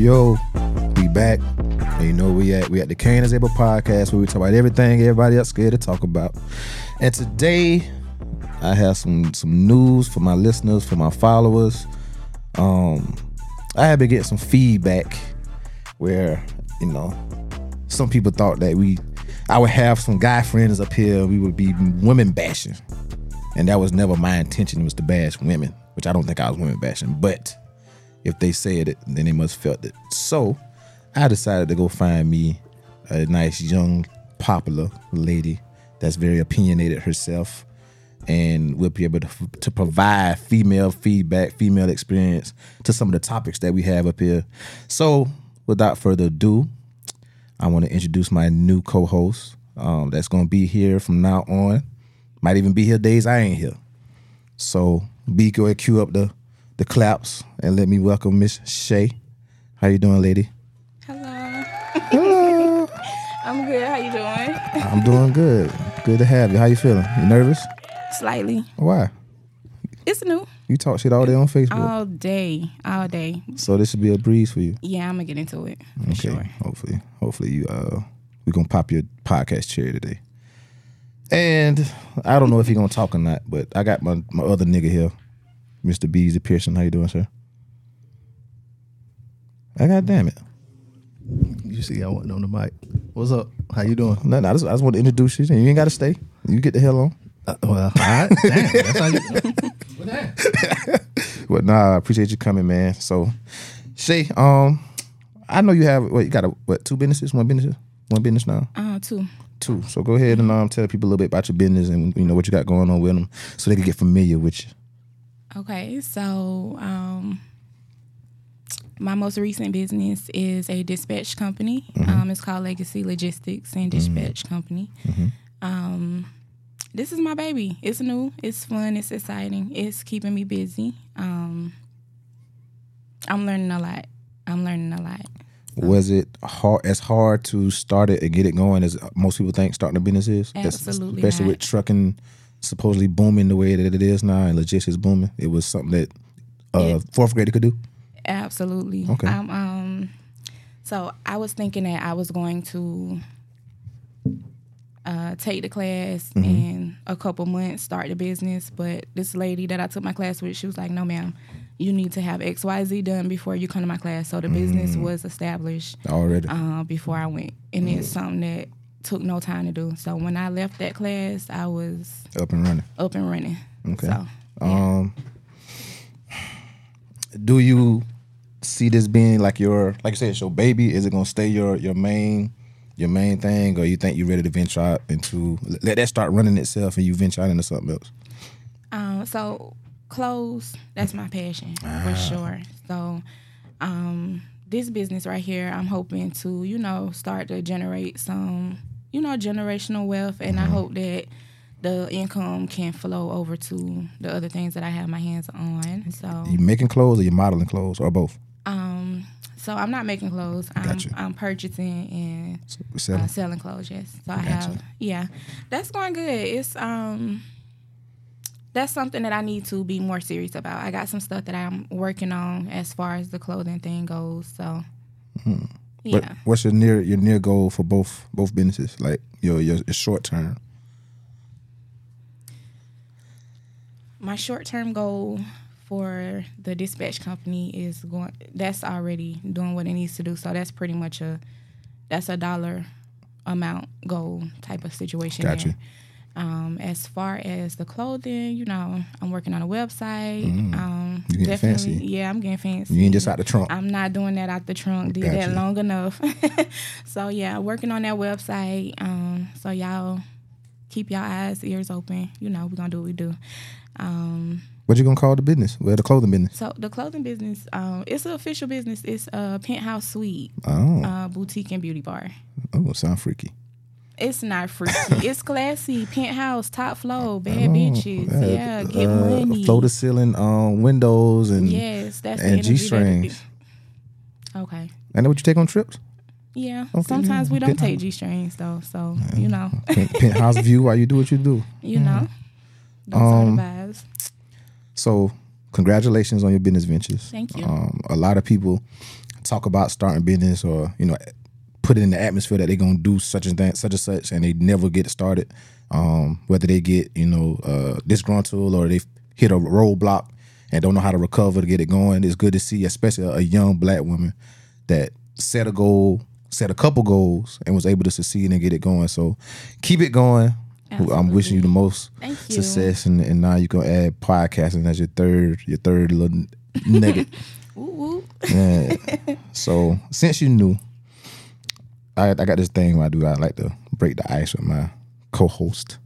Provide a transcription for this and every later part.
yo, we back. And you know we at? We at the Cain is Able podcast where we talk about everything everybody else scared to talk about. And today, I have some some news for my listeners, for my followers. Um, I have been getting some feedback where you know some people thought that we, I would have some guy friends up here. We would be women bashing, and that was never my intention. Was to bash women, which I don't think I was women bashing, but if they said it, then they must felt it. So I decided to go find me a nice young popular lady that's very opinionated herself and we'll be able to, to provide female feedback, female experience to some of the topics that we have up here. So without further ado, I want to introduce my new co-host um, that's going to be here from now on. Might even be here days I ain't here. So B, go ahead, cue up the the claps and let me welcome Miss Shae. How you doing, lady? Hello. Hello. I'm good. How you doing? I'm doing good. Good to have you. How you feeling? You nervous? Slightly. Why? It's new. You talk shit all day on Facebook. All day. All day. so this should be a breeze for you. Yeah, I'm gonna get into it Okay. sure. Hopefully. Hopefully you uh we're gonna pop your podcast chair today. And I don't know if you're gonna talk or not, but I got my, my other nigga here, Mr. Beezy Pearson. How you doing, sir? I got damn it. You see, I wasn't on the mic. What's up? How you doing? No, no, I just, I just want to introduce you. You ain't gotta stay. You get the hell on. Uh, well, all right. Damn, that's how you. But nah, I appreciate you coming, man. So, Shae, um, I know you have what you got a what two businesses, one business, one business now, Uh, two. two. So go ahead and um tell people a little bit about your business and you know what you got going on with them, so they can get familiar with you. Okay, so um, my most recent business is a dispatch company. Um, it's called Legacy Logistics and Dispatch Company. Um, this is my baby. It's new. It's fun. It's exciting. It's keeping me busy. Um, I'm learning a lot. I'm learning a lot. Was it hard as hard to start it and get it going as most people think starting a business is? That's- Absolutely especially not. with trucking supposedly booming the way that it is now and logistics booming. It was something that uh fourth grader could do. Absolutely. Okay. Um, um, so I was thinking that I was going to uh, take the class Mm-hmm. in a couple months, start the business. But this lady that I took my class with, she was like, "No, ma'am, you need to have X, Y, Z done before you come to my class." So the business Mm. was established Already. uh, before I went, and it's something that took no time to do. So when I left that class, I was up and running. up and running. Okay. So Um, do you see this being like your, like you said, it's your baby? Is it gonna stay your your main your main thing, or you think you're ready to venture out into let that start running itself and you venture out into something else? Um, so clothes, that's my passion Ah. for sure. So um this business right here, I'm hoping to, you know, start to generate some, you know, generational wealth and Mm-hmm. I hope that the income can flow over to the other things that I have my hands on. So You making clothes or you modeling clothes or both? um so I'm not making clothes. I'm Gotcha. I'm purchasing and selling? uh, selling clothes. Yes, so I Gotcha. have. Yeah, that's going good. It's um, that's something that I need to be more serious about. I got some stuff that I'm working on as far as the clothing thing goes. So, Yeah. What, what's your near your near goal for both both businesses? Like your your, your short term. My short term goal for the dispatch company is going. That's already doing what it needs to do. So that's pretty much a that's a dollar amount goal type of situation. Got you. there. Um, as far as the clothing, you know, I'm working on a website. Um, Mm. You getting fancy. yeah, I'm getting fancy. You ain't just out the trunk. I'm not doing that out the trunk. Did Got that long enough. so yeah, working on that website. Um, so y'all keep y'all eyes, ears open. You know, we're gonna do what we do. Um, What you gonna call the business? Well, the clothing business. so the clothing business, um, it's an official business. It's a penthouse suite, Oh, uh, boutique and beauty bar. oh, sound freaky. It's not freaky. it's classy. Penthouse, top floor, bad bitches. Uh, Yeah, get uh, money. Floor to ceiling um, windows and Yes, that's and G strings. Okay. Know what you take on trips. Yeah. Okay, Sometimes we don't penthouse. take G strings though, so you know, Penthouse view while you do what you do. you know, those Um, vibes. So, congratulations on your business ventures. Thank you. Um, a lot of people talk about starting business or you know put it in the atmosphere that they're gonna do such and that, such and such, and they never get it started. Um, whether they get you know uh, disgruntled or they hit a roadblock and don't know how to recover to get it going, it's good to see, especially a, a young black woman that set a goal, set a couple goals, and was able to succeed and get it going. So keep it going. I'm wishing you the most you. success, and, and now you can add podcasting as your third your third little nugget. Woo woo. Yeah. so since you knew, I I got this thing where I do. I like to break the ice with my co-host.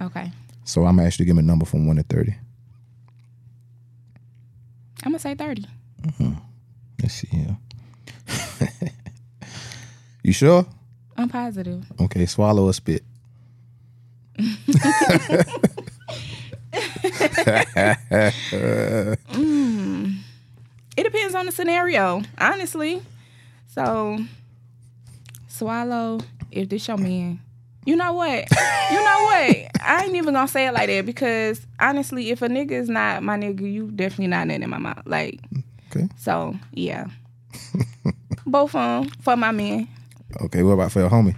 Okay. So I'm give me a number from one to thirty. I'm gonna say thirty. Mm-hmm. Let's see here. you sure? I'm positive. Okay, swallow or spit. Mm. It depends on the scenario, honestly. So, swallow if this your man. You know what? You know what? I ain't even gonna say it like that because honestly, if a nigga is not my nigga, you definitely not nothing in my mouth. Like, Okay. so yeah. Both of them for my man. Okay. What about for your homie?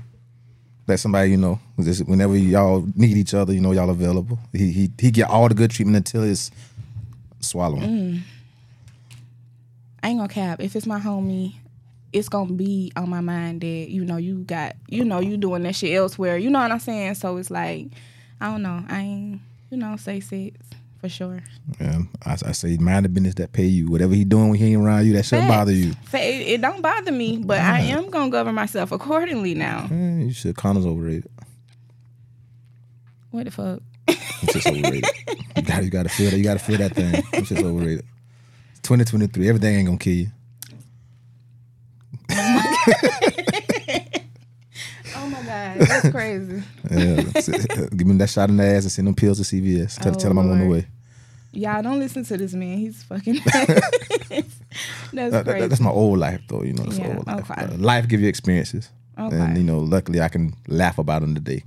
That somebody you know. Just whenever y'all need each other, you know y'all available. He he he get all the good treatment until it's swallowing. Mm. I ain't gonna cap. If it's my homie, it's gonna be on my mind that you know you got you know you doing that shit elsewhere. You know what I'm saying? So it's like I don't know. I ain't you know say six for sure. And I, I say mind the business that pay you. Whatever he doing when he ain't around you, that shouldn't bother you. It, it don't bother me, but I am gonna govern myself accordingly now. You should. Condoms overrated. What the fuck? It's just overrated. you gotta you got to feel that. You got to feel that thing. It's just overrated. 2023. Everything ain't gonna kill you. Oh my god, that's crazy. Yeah, give me that shot in the ass and send them pills to CVS. Tell, Oh, tell them I'm on the way. Y'all don't listen to this man. He's fucking. that's That- crazy. that's my old life, though. You know, that's Yeah, old life. okay. Uh, life give you experiences, Okay. and you know, luckily I can laugh about them today.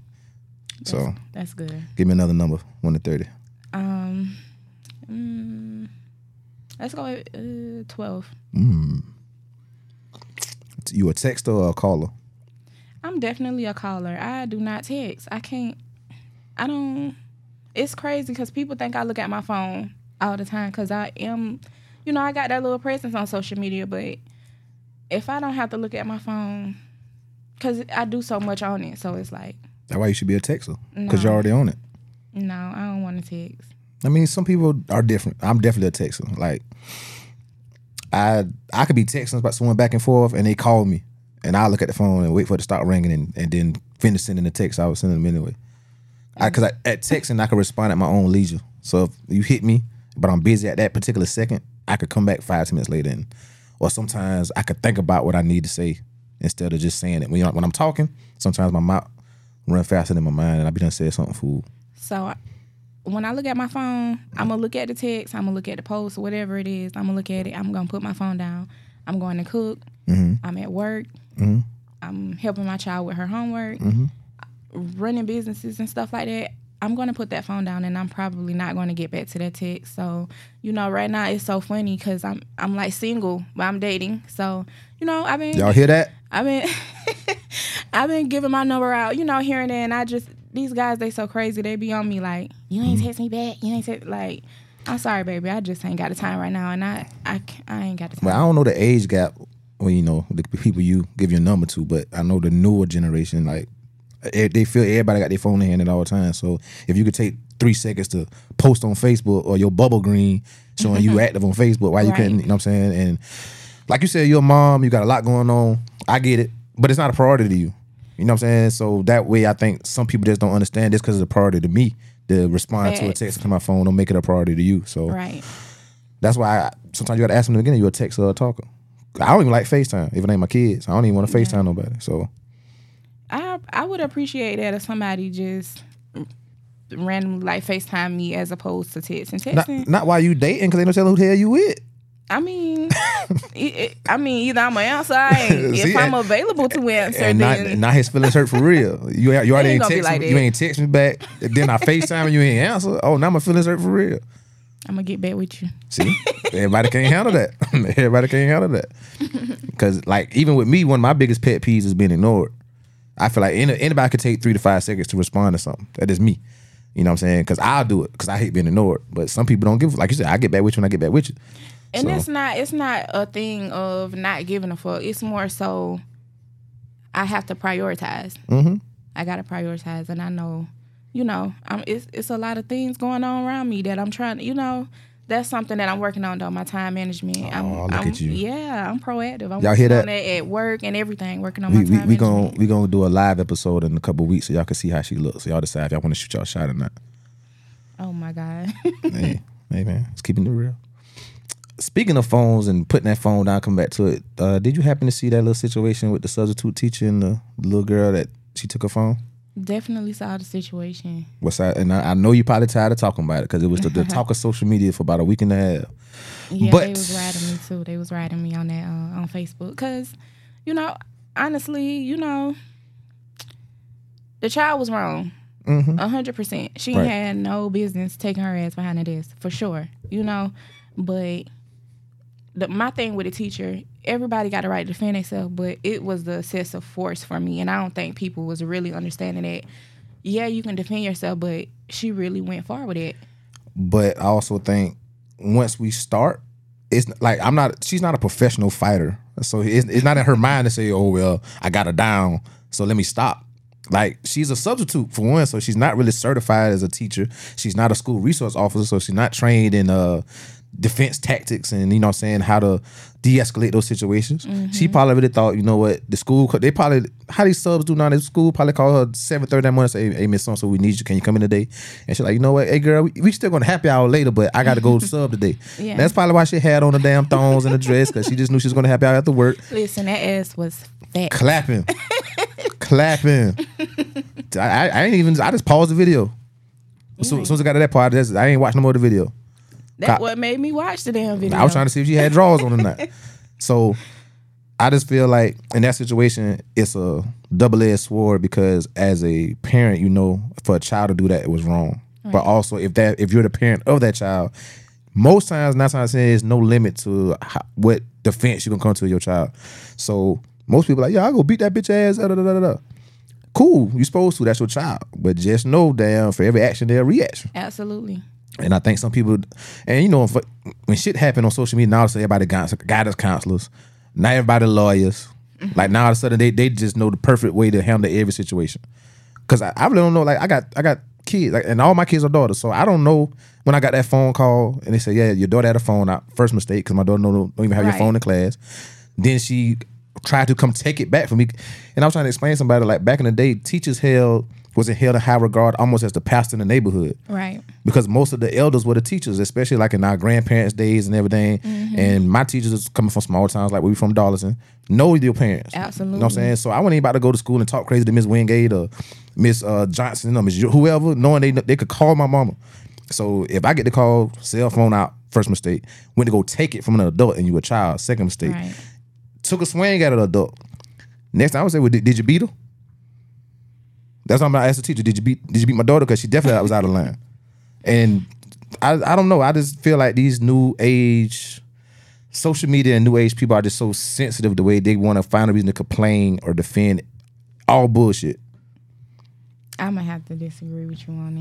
So, That's good. give me another number, one to thirty. Um, mm, let's go with uh, twelve. You a texter or a caller? I'm definitely a caller. I do not text. I can't. I don't. It's crazy because people think I look at my phone all the time because I am, you know, I got that little presence on social media. But if I don't have to look at my phone, because I do so much on it, so it's like, That's why you should be a texter because No. you're already on it. no, I don't want to text. I mean, some people are different. I'm definitely a texter. Like, I I could be texting about someone back and forth, and they call me, and I look at the phone and wait for it to start ringing, and, and then finish sending the text. I was sending them anyway. Because I, at texting, I can respond at my own leisure. So if you hit me, but I'm busy at that particular second, I could come back five ten minutes later, and or sometimes I could think about what I need to say instead of just saying it. When you when I'm talking, sometimes my mouth run faster than my mind, and I be done said something fool. So I- when I look at my phone, I'm gonna look at the text, I'm gonna look at the post, whatever it is. I'm gonna look at it. I'm gonna put my phone down. I'm going to cook. Mm-hmm. I'm at work. Mm-hmm. I'm helping my child with her homework, mm-hmm. running businesses and stuff like that. I'm going to put that phone down, and I'm probably not going to get back to that text. So, you know, right now it's so funny because I'm I'm like single, but I'm dating. So, you know, I've been Y'all hear that? I've been I've been giving my number out, you know, here and there, and I just these guys they so crazy. They be on me like, you ain't mm-hmm. text me back. You ain't text like. I'm sorry, baby. I just ain't got the time right now, and I I, I ain't got the time. Well, I don't know the age gap when you know the people you give your number to, but I know the newer generation like they feel everybody got their phone in hand at all times. So if you could take three seconds to post on Facebook or your bubble green showing you active on Facebook, why you Right. couldn't? You know what I'm saying? And like you said, you're a mom, you got a lot going on. I get it, but it's not a priority to you. You know what I'm saying? So that way, I think some people just don't understand this because it's a priority to me. To respond to a text to my phone, don't make it a priority to you. So right. that's why I, sometimes you got to ask them in the beginning, you a texter or uh, a talker. I don't even like FaceTime if it ain't my kids. I don't even want to FaceTime nobody. So I I would appreciate that if somebody just randomly like FaceTime me as opposed to text and not, texting. not while you dating because they don't tell who the hell you with. I mean, it, I mean either I'm gonna answer. I ain't. See, if I'm and- available to answer, And not, then not his feelings hurt for real. You you already ain't ain't text like me, that. you ain't text me back. Then I FaceTime and you ain't answer. Oh, now my feelings hurt for real. I'm gonna get back with you. See, everybody can't handle that. everybody can't handle that. Because like even with me, one of my biggest pet peeves is being ignored. I feel like any, anybody could take three to five seconds to respond to something. That is me. You know what I'm saying? Because I'll do it because I hate being ignored. But some people don't give. Like you said, I get back with you when I get back with you. And So- it's not it's not a thing of not giving a fuck. It's more so I have to prioritize. Mm-hmm. I gotta prioritize, and I know, you know, I'm, it's it's a lot of things going on around me that I'm trying. to, You know, that's something that I'm working on though. My time management. I'm, Oh, look I'm- at you. Yeah, I'm proactive. I'm Y'all hear that? at work and everything. Working on We my we time we gonna we gonna do a live episode in a couple weeks so y'all can see how she looks. So y'all decide if y'all want to shoot y'all shot or not. Oh my god. hey, hey man, it's keeping it real. Speaking of phones and putting that phone down, come back to it. Uh, did you happen to see that little situation with the substitute teacher and the little girl that she took her phone? Definitely saw the situation. What's that? And I, I know you probably tired of talking about it because it was the, the talk of social media for about a week and a half. Yeah, But- they was riding me too. They was riding me on that uh, on Facebook because, you know, honestly, you know, the child was wrong. Mm-hmm. A hundred percent. She Right. had no business taking her ass behind the desk for sure. You know, but the, my thing with a teacher, everybody got a right to defend themselves, but it was the excessive force for me, and I don't think people was really understanding that. Yeah, you can defend yourself, but she really went far with it. But I also think once we start, it's like I'm not. She's not a professional fighter, so it's, it's not in her mind to say, "Oh well, I got her down, so let me stop." Like she's a substitute for one, so she's not really certified as a teacher. She's not a school resource officer, so she's not trained in uh defense tactics and you know I'm saying how to de-escalate those situations. She mm-hmm. probably really thought, you know what, the school they probably how these subs do now in school probably call her seven thirty that morning and say, Hey Miss So so we need you. Can you come in today? And she's like, you know what, hey girl, we, we still gonna happy hour later, but I gotta go sub today. Yeah. That's probably why she had on the damn thongs and the dress, because she just knew she was gonna happy hour after work. Listen, that ass was fat. Clapping. Clapping. I, I, I ain't even I just paused the video. As soon, as soon as I got to that part, that's- I ain't watching no more of the video. That's what made me watch the damn video. I was trying to see if she had drawers on or not. So I just feel like in that situation, it's a double edged sword because as a parent, you know, for a child to do that, it was wrong. But also, if that if you're the parent of that child, most times, nine times out of ten, there's no limit to how, what defense you can come to your child. So most people are like, yeah, I go beat that bitch ass. Da, da, da, da, da. Cool, you supposed to. That's your child. But just know, damn, for every action, there's a reaction. Absolutely. And I think some people, and you know, if, when shit happened on social media, now all of a sudden everybody got guidance counselors, not everybody lawyers. Mm-hmm. Like now all of a sudden they they just know the perfect way to handle every situation. Cause I, I really don't know. Like I got I got kids, like, and all my kids are daughters, so I don't know when I got that phone call and they say, yeah, your daughter had a phone out. First mistake, cause my daughter don't, don't even have your phone in class. Then she tried to come take it back from me, and I was trying to explain to somebody like back in the day, teachers held wasn't held in high regard almost as the pastor in the neighborhood Right. because most of the elders were the teachers, especially like in our grandparents' days and everything. And my teachers is coming from small towns, like we from Darlington, know your parents. Absolutely. You know what I'm saying? So I wasn't about to go to school and talk crazy to Miss Wingate or Miss uh, Johnson or Miss whoever, knowing they they could call my mama. So if I get the call, cell phone out, first mistake. Went to go take it from an adult and you a child, second mistake. Right. Took a swing at an adult. Next time I would say, well, did, did you beat her? That's what I'm gonna ask the teacher. Did you beat did you beat my daughter? Because she definitely was out of line. And I I don't know. I just feel like these new age social media and new age people are just so sensitive the way they want to find a reason to complain or defend all bullshit. I'm gonna have to disagree with you on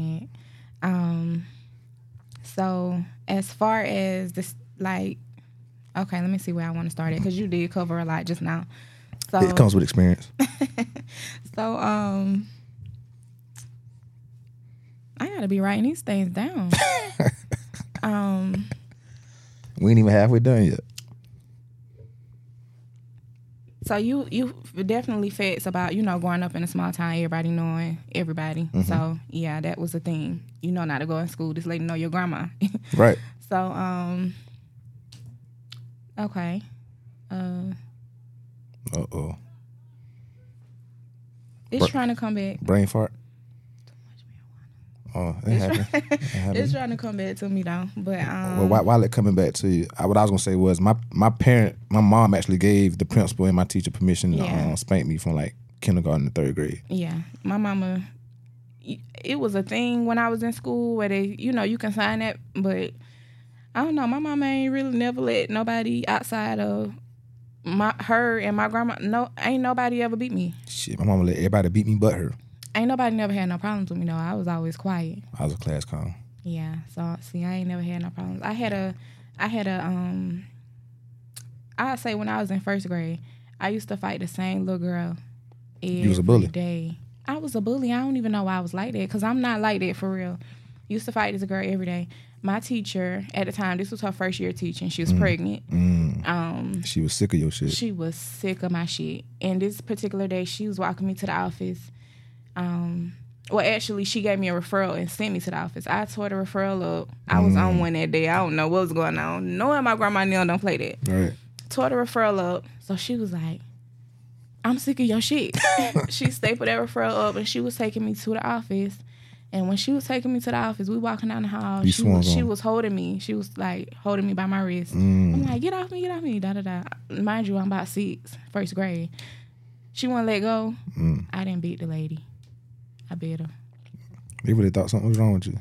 that. Um, so as far as this, like, okay, let me see where I want to start it because you did cover a lot just now. So, It comes with experience. so um, I gotta be writing these things down. um, We ain't even halfway done yet. so you you definitely facts about you know growing up in a small town, everybody knowing everybody. So yeah, that was the thing. You know not to go in school. This lady know your grandma. Right. So, um, okay. Uh, oh. it's Bur- trying to come back. Brain fart. Oh, it happened. It happened. It's trying to come back to me though. But um, Well, while, while it coming back to you, I, what I was gonna say was my my parent, my mom actually gave the principal and my teacher permission to Yeah. uh, spank me from like kindergarten to third grade. yeah, my mama. It was a thing when I was in school where they, you know, you can sign that, but I don't know. My mama ain't really never let nobody outside of my her and my grandma. No, ain't nobody ever beat me. Shit, my mama let everybody beat me but her. Ain't nobody never had no problems with me though. I was always quiet. I was a class clown. Yeah. So see, I ain't never had no problems. I had a, I had a um. I'd say when I was in first grade, I used to fight the same little girl. Every was a bully? Day. I was a bully. I don't even know why I was like that because I'm not like that for real. Used to fight this girl every day. My teacher at the time, this was her first year teaching. She was pregnant. Mm. Um, She was sick of your shit. she was sick of my shit. And this particular day, she was walking me to the office. Um, well, actually, she gave me a referral and sent me to the office. I tore the referral up. I was on one that day. I don't know what was going on. Knowing my grandma Neil don't play that. Right. Tore the referral up. So she was like, I'm sick of your shit. she stapled that referral up and she was taking me to the office. And when she was taking me to the office, we walking down the hall. You she was, she was holding me. She was like holding me by my wrist. Mm. I'm like, get off me, get off me, da da da. Mind you, I'm about six, first grade. She wouldn't let go. Mm. I didn't beat the lady. I beat her. They really thought something was wrong with you.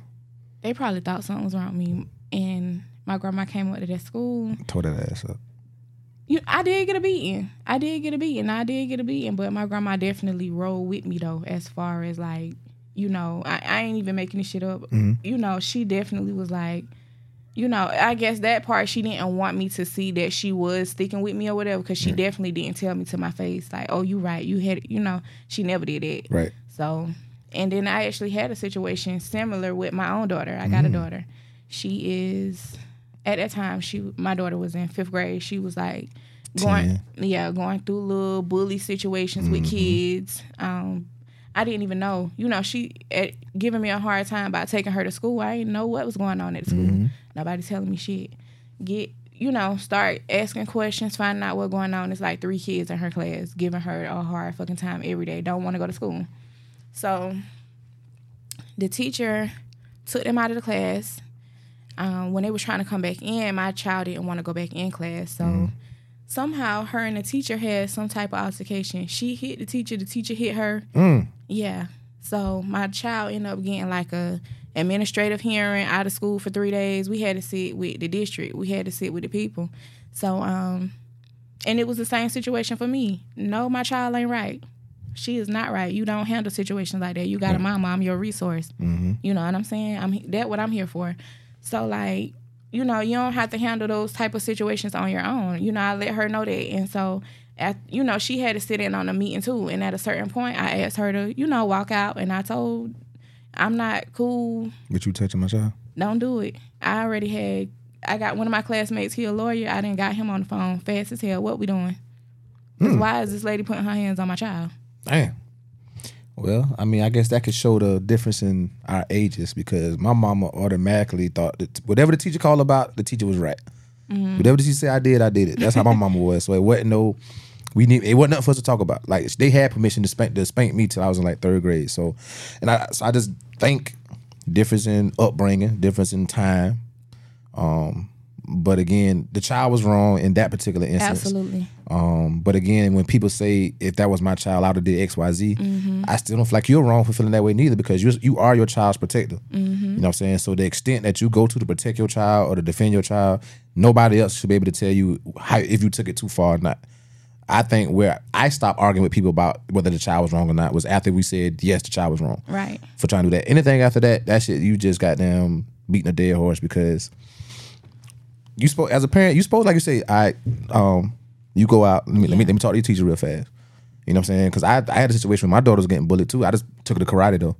They probably thought something was wrong with me. And my grandma came up to that school. Tore that ass up. You, I did get a beating. I did get a beating. I did get a beating. But my grandma definitely rolled with me though, as far as like, you know, I, I ain't even making this shit up. Mhm. You know, she definitely was like, you know, I guess that part she didn't want me to see that she was sticking with me or whatever, because she definitely didn't tell me to my face like, oh, you right, you had, you know, she never did that. Right. So, and then I actually had a situation similar with my own daughter. I got a mm. daughter. She is at that time. She my daughter was in fifth grade. She was like going, yeah, going through little bully situations with mm-hmm. kids. Um, I didn't even know. You know, she at, giving me a hard time about taking her to school. I didn't know what was going on at school. Mm-hmm. Nobody telling me shit. Get you know, start asking questions, finding out what's going on. It's like three kids in her class giving her a hard fucking time every day. Don't want to go to school. So the teacher took them out of the class. Um, when they were trying to come back in, my child didn't want to go back in class. So somehow her and the teacher had some type of altercation. She hit the teacher, the teacher hit her. Mm. Yeah. So my child ended up getting like a administrative hearing out of school for three days. We had to sit with the district. We had to sit with the people. So um and it was the same situation for me. No, my child ain't right. She is not right. You don't handle situations like that. You got a mama. I'm your resource. Mm-hmm. You know what I'm saying? I'm that what I'm here for. So like, you know, you don't have to handle those type of situations on your own. You know, I let her know that, and so. At, you know, she had to sit in on the meeting too. And at a certain point, I asked her to, you know, walk out. And I told, I'm not cool. But you touching my child? Don't do it. I already had. I got one of my classmates. He a lawyer. I didn't got him on the phone fast as hell. What we doing? 'Cause Why is this lady putting her hands on my child? Damn. Well, I mean, I guess that could show the difference in our ages because my mama automatically thought that whatever the teacher called about, the teacher was right. Whatever the teacher said I did, I did it. That's how my mama was. So it wasn't no, we need it wasn't nothing for us to talk about. Like they had permission to spank to spank me till I was in like third grade. So, and I so I just think difference in upbringing, difference in time. Um, but again, the child was wrong in that particular instance. Absolutely. Um, but again, when people say if that was my child, I would have did I still don't feel like you're wrong for feeling that way neither because you you are your child's protector. You know what I'm saying? So the extent that you go to to protect your child or to defend your child, nobody else should be able to tell you how if you took it too far or not. I think where I stopped arguing with people about whether the child was wrong or not was after we said yes, the child was wrong Right. for trying to do that. Anything after that, that shit, you just got them beating a dead horse because you supposed as a parent, you supposed like you say, I um, you go out. Let me, let me let me talk to your teacher real fast. You know what I'm saying? Because I I had a situation where my daughter was getting bullied too. I just took her to karate though.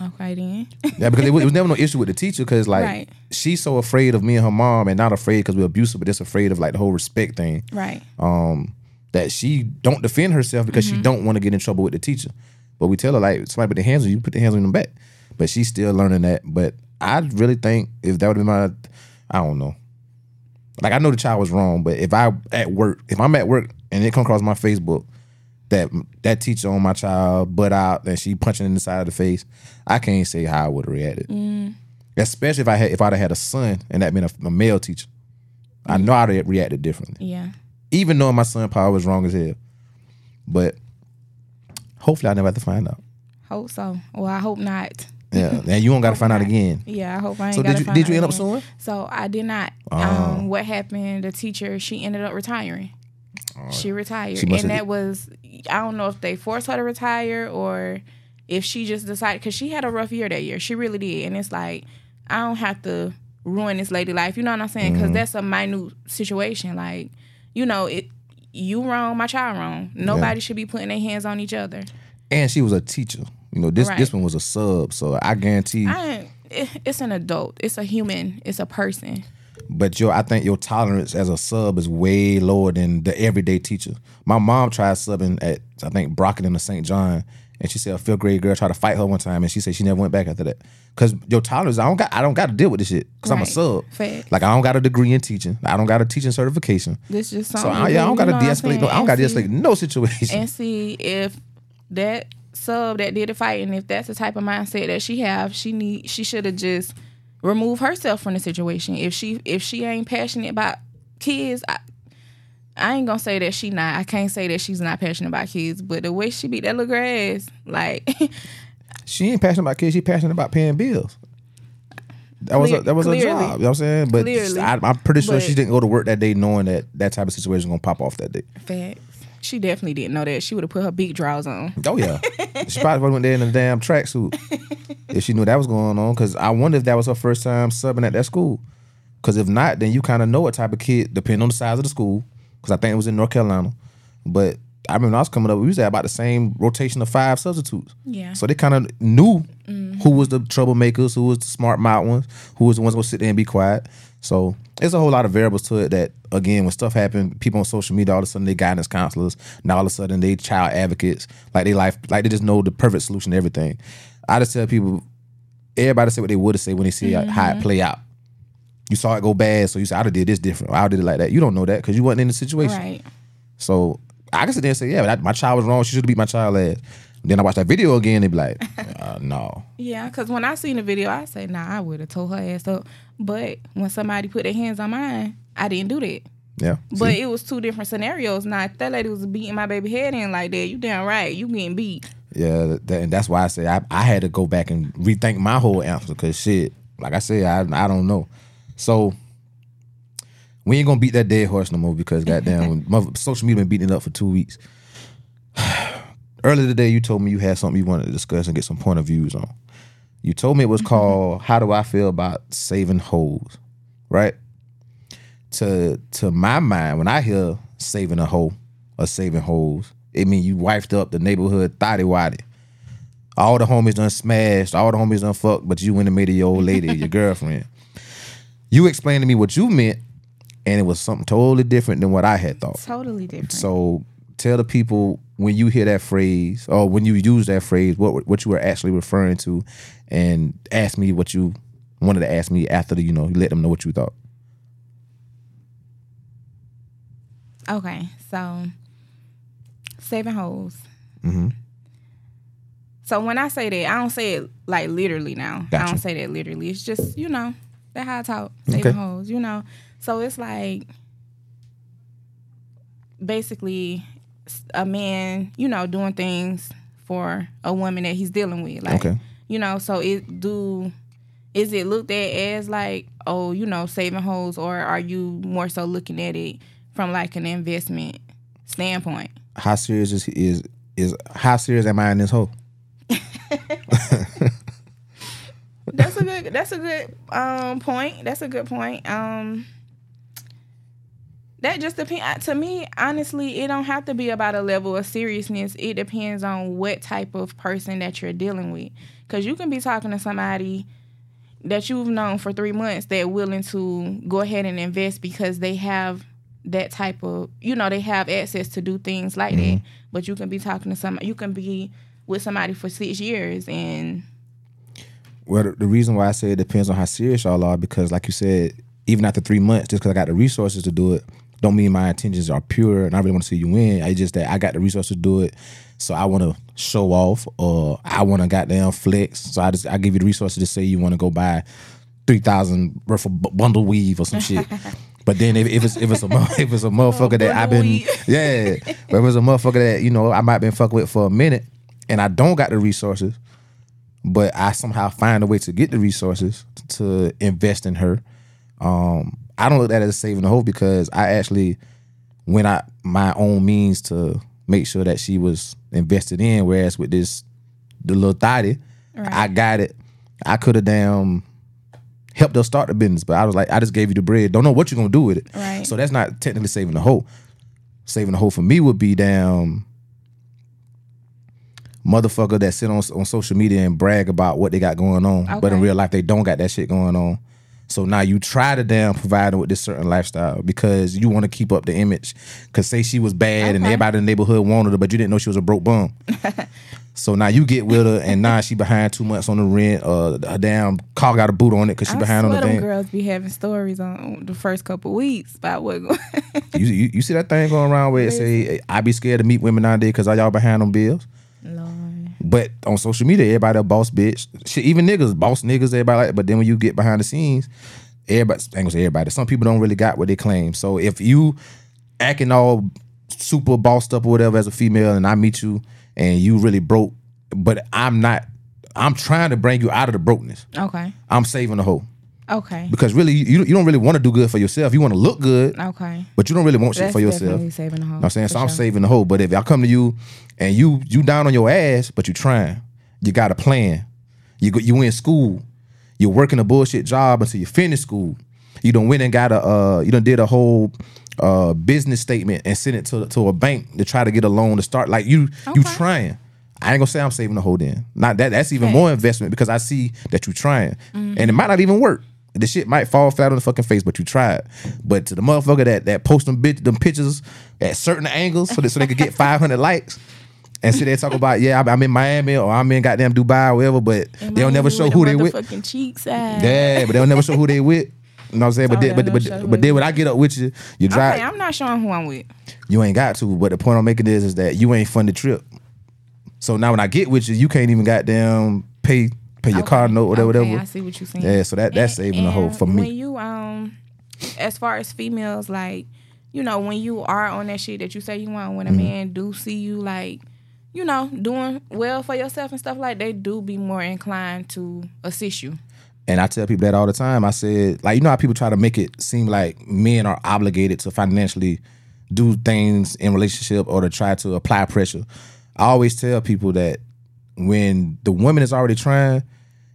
Okay then. Yeah, because it, was- it was never no issue with the teacher because like Right. she's so afraid of me and her mom, and not afraid because we're abusive, but just afraid of like the whole respect thing. right. Um, that she don't defend herself because Mm-hmm. she don't want to get in trouble with the teacher. But we tell her like somebody put their hands on you, put the hands on them back. But she's still learning that. But I really think if that would be my, I don't know. Like I know the child was wrong, but if I at work, if I'm at work and it come across my Facebook that that teacher on my child butt out and she punching in the side of the face, I can't say how I would have reacted. Mm. Especially if I had if I'd have had a son and that been a, a male teacher, I know I'd have reacted differently Yeah. even knowing my son probably was wrong as hell. But hopefully I never have to find out. Hope so. Well, I hope not. Yeah, and you don't got to find out again. Yeah, I hope I ain't. So did you did you end up again. suing? So I did not. Oh. Um, what happened? The teacher she ended up retiring. She retired, She and have- that was I don't know if they forced her to retire or if she just decided because she had a rough year that year. She really did, and it's like I don't have to ruin this lady life. You know what I'm saying? Mm-hmm. Because that's a minute situation. Like you know it. You wrong, my child wrong. Nobody should be putting their hands on each other. And she was a teacher. You know, this Right. this one was a sub, so I guarantee. I it's an adult. It's a human. It's a person. But your, I think your tolerance as a sub is way lower than the everyday teacher. My mom tried subbing at I think Brockton or St. John, and she said a fifth grade girl tried to fight her one time, and she said she never went back after that. Cause your tolerance, I don't got, I don't got to deal with this shit. Cause I'm a sub. Facts. Like I don't got a degree in teaching. I don't got a teaching certification. This just So something. I, yeah, I don't got to you know what I'm de-escalate. No, I don't got to de-escalate no situation. and see if that sub that did the fighting, and if that's the type of mindset that she have, she need she should have just removed herself from the situation. If she if she ain't passionate about kids, I, I ain't gonna say that she not. I can't say that she's not passionate about kids, but the way she beat that little grass, like She ain't passionate about kids. She passionate about paying bills. That was a, that was clearly. a job. You know what I'm saying? But Clearly. I, I'm pretty sure But- she didn't go to work that day knowing that that type of situation gonna pop off that day. facts. She definitely didn't know that. She would have put her big drawers on. Oh yeah, she probably went there in a damn tracksuit if she knew that was going on. Because I wonder if that was her first time subbing at that school. Because if not, then you kind of know what type of kid, depending on the size of the school. Because I think it was in North Carolina, but I remember when I was coming up, we used to have about the same rotation of five substitutes. Yeah. So they kind of knew mm-hmm. who was the troublemakers, who was the smart mouth ones, who was the ones would sit there and be quiet. So there's a whole lot of variables to it that again when stuff happened, people on social media all of a sudden they guidance counselors. Now all of a sudden they child advocates. Like they life like they just know the perfect solution to everything. I just tell people everybody say what they would have said when they see how it mm-hmm. play out. You saw it go bad, so you said I'd have did this different. Or I did it like that. You don't know that because you wasn't in the situation. Right. So I can sit there and say, yeah, that, my child was wrong. She should have beat my child ass. Then I watch that video again. They be like, uh, no. Yeah, because when I seen the video, I say, nah, I would have told her ass up. But when somebody put their hands on mine, I didn't do that. Yeah. But See? it was two different scenarios. Now, if that lady was beating my baby head in like that, you damn right, you getting beat. yeah, that, and that's why I say I, I had to go back and rethink my whole answer because shit, like I said, I I don't know. So we ain't gonna beat that dead horse no more because goddamn, mother, social media been beating it up for two weeks. Earlier today, you told me you had something you wanted to discuss and get some point of views on. You told me it was mm-hmm. called "How Do I Feel About Saving Hoes," right? To to my mind, when I hear saving a hole or saving holes, it mean you wifed up the neighborhood thotty waddy. All the homies done smashed, all the homies done fucked, but you went and made it your old lady, your girlfriend. You explained to me what you meant, and it was something totally different than what I had thought. Totally different. So tell the people when you hear that phrase or when you use that phrase, what what you were actually referring to, and ask me what you wanted to ask me after the, you know let them know what you thought. Okay, so saving holes. Mm-hmm. So when I say that, I don't say it like literally now. I don't say that literally. It's just, you know, that how I talk. Saving Okay. hoes, you know. So it's like basically a man, you know, doing things for a woman that he's dealing with. Like Okay. you know, so it do is it looked at as like, oh, you know, saving hoes, or are you more so looking at it from like an investment standpoint? How serious is is is how serious am I in this hole? That's a good. That's a good um point. That's a good point. Um, that just depends. Uh, to me, honestly, it don't have to be about a level of seriousness. It depends on what type of person that you're dealing with. Because you can be talking to somebody that you've known for three months that willing to go ahead and invest because they have that type of you know they have access to do things like that. Mm-hmm. But you can be talking to somebody. You can be with somebody for six years and Well, the, the reason why I say it depends on how serious y'all are because, like you said, even after three months, just because I got the resources to do it, don't mean my intentions are pure and I really want to see you win. I just that I got the resources to do it, so I want to show off or I want to goddamn flex. So I just I give you the resources to say you want to go buy three thousand worth of bundle weave or some shit. But then if, if it's if it's a if it's a motherfucker that I've been yeah, but if it's a motherfucker that you know I might been fucking with for a minute and I don't got the resources, but I somehow find a way to get the resources to invest in her. Um, I don't look at it as saving the hoe because I actually went out my own means to make sure that she was invested in. Whereas with this, the little thotty, I got it. I could have damn helped her start the business, but I was like, I just gave you the bread. Don't know what you're gonna do with it. Right. So that's not technically saving the hoe. Saving the hoe for me would be damn motherfucker that sit on on social media and brag about what they got going on, but in real life they don't got that shit going on. So now you try to damn provide her with this certain lifestyle because you want to keep up the image. Cause say she was bad and everybody in the neighborhood wanted her, but you didn't know she was a broke bum. so now you get with her and now she behind two months on the rent. Uh, a damn car got a boot on it because she I behind on the thing. girls be having stories on the first couple weeks about what. You, you, you see that thing going around where it say I be scared to meet women nowadays because all y'all behind on bills. But on social media, everybody a boss bitch. Shit, even niggas, boss niggas, everybody like. But then when you get behind the scenes, everybody, I ain't gonna say everybody. Some people don't really got what they claim. So if you acting all super bossed up or whatever as a female, and I meet you and you really broke, but I'm not. I'm trying to bring you out of the brokenness. Okay. I'm saving the hoe Okay. because really, you you don't really want to do good for yourself. You want to look good, Okay. but you don't really want shit for yourself. definitely saving the whole. Know what I'm saying? So I'm saving the hoe. But if I come to you and you you down on your ass, but you trying, you got a plan. You go, you in school, you're working a bullshit job until you finish school. You don't went and got a uh you done did a whole uh business statement and sent it to to a bank to try to get a loan to start. Like you you Okay. trying. I ain't gonna say I'm saving the whole then. Not that that's even more investment because I see that you trying. Mm-hmm. And it might not even work. The shit might fall flat on the fucking face, but you tried. But to the motherfucker that that post them bitch them pictures at certain angles so that so they could get 500 likes and sit there talk about yeah I'm, in Miami or I'm in goddamn Dubai or whatever, but they don't never show who they with. Motherfucking cheeks out. Yeah, but they'll never show who they with. You know what I'm saying? But then, yeah, but but, but then when I get up with you, you drive. Okay, I'm not showing who I'm with. You ain't got to, but the point I'm making is, is that you ain't fund the trip. So now when I get with you, you can't even goddamn pay pay your car Okay, note or whatever. okay, whatever. I see what you're saying. Yeah, so that that's And- saving the whole and for When me. you um, as far as females, like you know, when you are on that shit that you say you want, when a Mm-hmm. man do see you like, you know, doing well for yourself and stuff like, they do be more inclined to assist you. And I tell people that all the time. I said, like, you know how people try to make it seem like men are obligated to financially do things in relationship or to try to apply pressure. I always tell people that when the woman is already trying,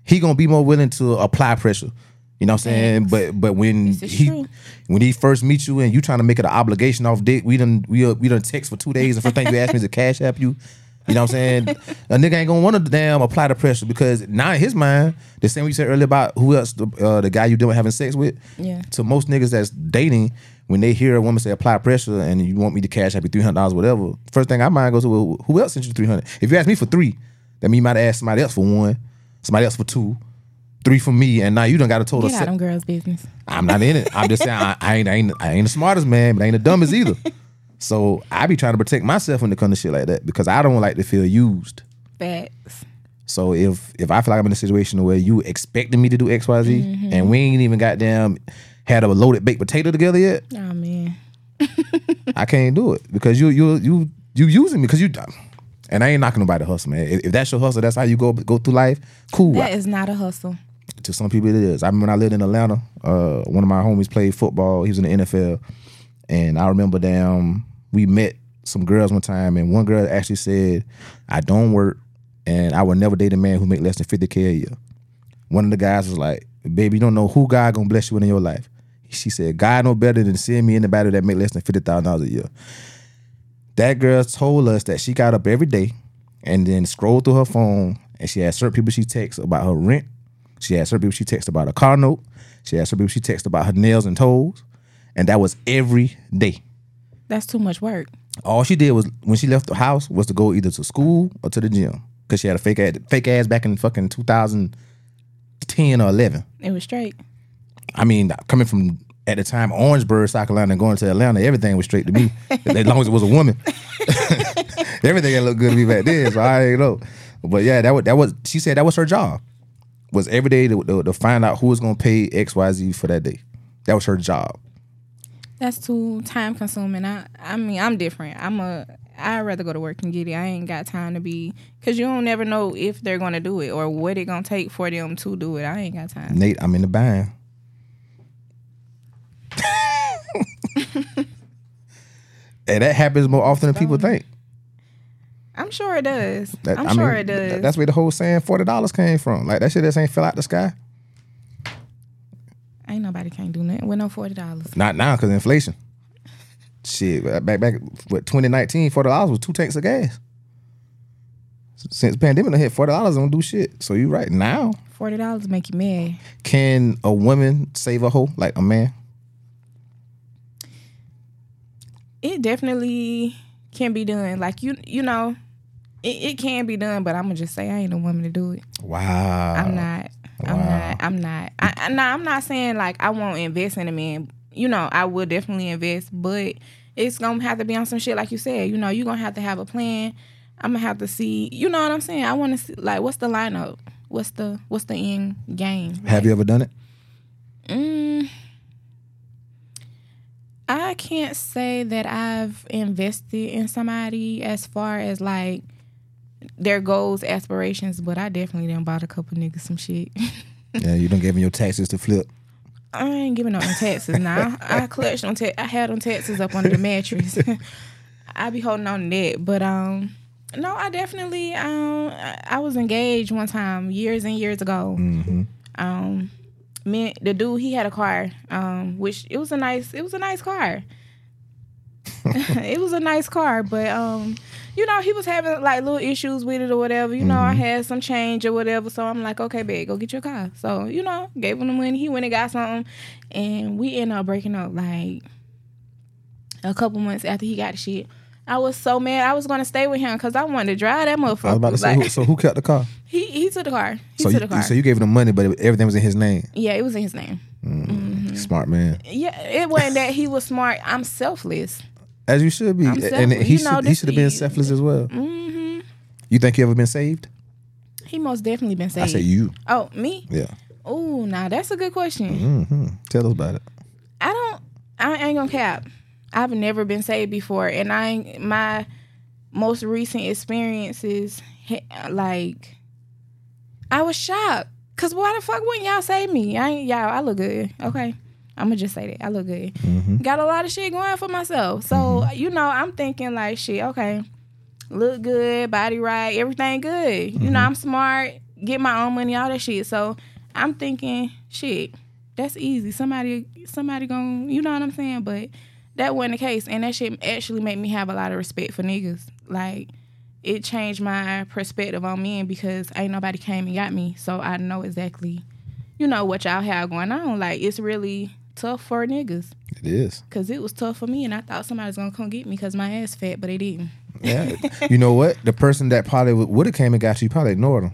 he gonna be more willing to apply pressure. You know what I'm saying? But but when he true. when he first meets you and you trying to make it an obligation off dick, we done we uh, we done text for two days. The first thing you ask me is to cash app you. You know what I'm saying? a nigga ain't gonna want to damn apply the pressure because now in his mind, the same you said earlier about who else the uh, the guy you doing having sex with. Yeah. To most niggas that's dating, when they hear a woman say apply pressure and you want me to cash app you three hundred dollars, whatever, first thing I mind goes to well, who else sent you three hundred? If you ask me for three, that mean you might ask somebody else for one, somebody else for two, three for me, and now you done got a total. Get out them girls' business. I'm not in it. I'm just saying I, I ain't I ain't I ain't the smartest man, but I ain't the dumbest either. So I be trying to protect myself when it comes to shit like that because I don't like to feel used. Facts. So if if I feel like I'm in a situation where you expecting me to do X Y Z Mm-hmm. and we ain't even got goddamn had a loaded baked potato together yet, Oh man. I can't do it because you you you you using me because you. And I ain't knocking nobody hustle, man. If, if that's your hustle, that's how you go go through life. Cool. That is not a hustle. to some people it is. I remember when I lived in Atlanta, uh, one of my homies played football. He was in the NFL, and I remember damn we met some girls one time, and one girl actually said, "I don't work, and I will never date a man who make less than fifty k a year." One of the guys was like, "Baby, you don't know who God gonna bless you with in your life." She said, "God know better than seeing me anybody that make less than fifty thousand dollars a year." That girl told us that she got up every day and then scrolled through her phone and she had certain people she texts about her rent. She had certain people she texts about a car note. She had certain people she texts about her nails and toes. And that was every day. That's too much work. All she did was when she left the house was to go either to school or to the gym. Cause she had a fake ass, fake ass back in fucking 2010 or 11. It was straight. I mean, coming from at the time Orangeburg, South Carolina, going to Atlanta, everything was straight to me. as long as it was a woman, everything that looked good to me back then. So I ain't know. But yeah, that was that was. She said that was her job. Was every day to, to, to find out who was gonna pay X Y Z for that day. That was her job. That's too time consuming. I I mean I'm different. I'm a I'd rather go to work and get it. I ain't got time to be because you don't never know if they're gonna do it or what it gonna take for them to do it. I ain't got time. Nate, I'm in the bind. and that happens more often than people think. I'm sure it does. That- I'm I sure mean, it does. That's where the whole saying forty dollars came from. Like that shit just ain't fell out the sky. ain't nobody can't do nothing with no forty dollars. Not now because inflation. Shit, back back what 2019, forty dollars was two tanks of gas. Since pandemic hit, forty dollars don't do shit. So you right now, Forty dollars make you mad. can a woman save a hoe like a man? It definitely can be done. Like you, you know, it, it can be done. But I'm gonna just say I ain't a woman to do it. Wow. I'm not. I'm not. I'm not. I, I, nah, I'm not saying like I won't invest in a man. You know, I will definitely invest, but it's gonna have to be on some shit like you said. You know, you're gonna have to have a plan. I'm gonna have to see. You know what I'm saying? I want to see like what's the lineup? What's the what's the end game? Have you ever done it? Mm, I can't say that I've invested in somebody as far as like their goals, aspirations, but I definitely done bought a couple niggas some shit. Yeah, you don't give them your taxes to flip. I ain't giving no taxes now. I clutched on ta- I had on taxes up under the mattress. I be holding on to that, but um, no, I definitely um, I, I was engaged one time years and years ago. Mm-hmm. Um, me, the dude he had a car, um, which it was a nice, it was a nice car. it was a nice car, but um, you know, he was having like little issues with it or whatever. You know, I had some change or whatever, so I'm like, okay, babe, go get your car. So you know, gave him the money. He went and got something, and we ended up breaking up like a couple months after he got the shit. I was so mad. I was gonna stay with him because I wanted to drive that motherfucker. I was about to say, Like, who, so who kept the car? he he took the car. He So took you, the car. so you gave him the money, but everything was in his name. yeah, it was in his name. Smart man, Yeah, it wasn't that he was smart. I'm selfless. as you should be, and he You know, should he should have been selfless as well. hmm You think you ever been saved? He most definitely been saved. I say you. Oh, me? Yeah. Oh, now that's a good question. hmm Tell us about it. I don't. I ain't gonna cap. I've never been saved before, and I my most recent experiences, like, I was shocked. Cause why the fuck wouldn't y'all save me? I ain't y'all. I look good. Okay, I'm gonna just say that I look good. Mm-hmm. Got a lot of shit going for myself. So you know, I'm thinking like, shit. Okay, look good, body right, everything good. You know, I'm smart, get my own money, all that shit. So I'm thinking, shit, that's easy. Somebody, somebody gonna, you know what I'm saying? But that wasn't the case, and that shit actually made me have a lot of respect for niggas. Like, it changed my perspective on men because ain't nobody came and got me, so I know exactly, you know, what y'all have going on. Like, it's really tough for niggas. It is. Cause it was tough for me, and I thought somebody was gonna come get me because my ass fat, but they didn't. Yeah. you know what? The person that probably would have came and got you, you probably ignored them.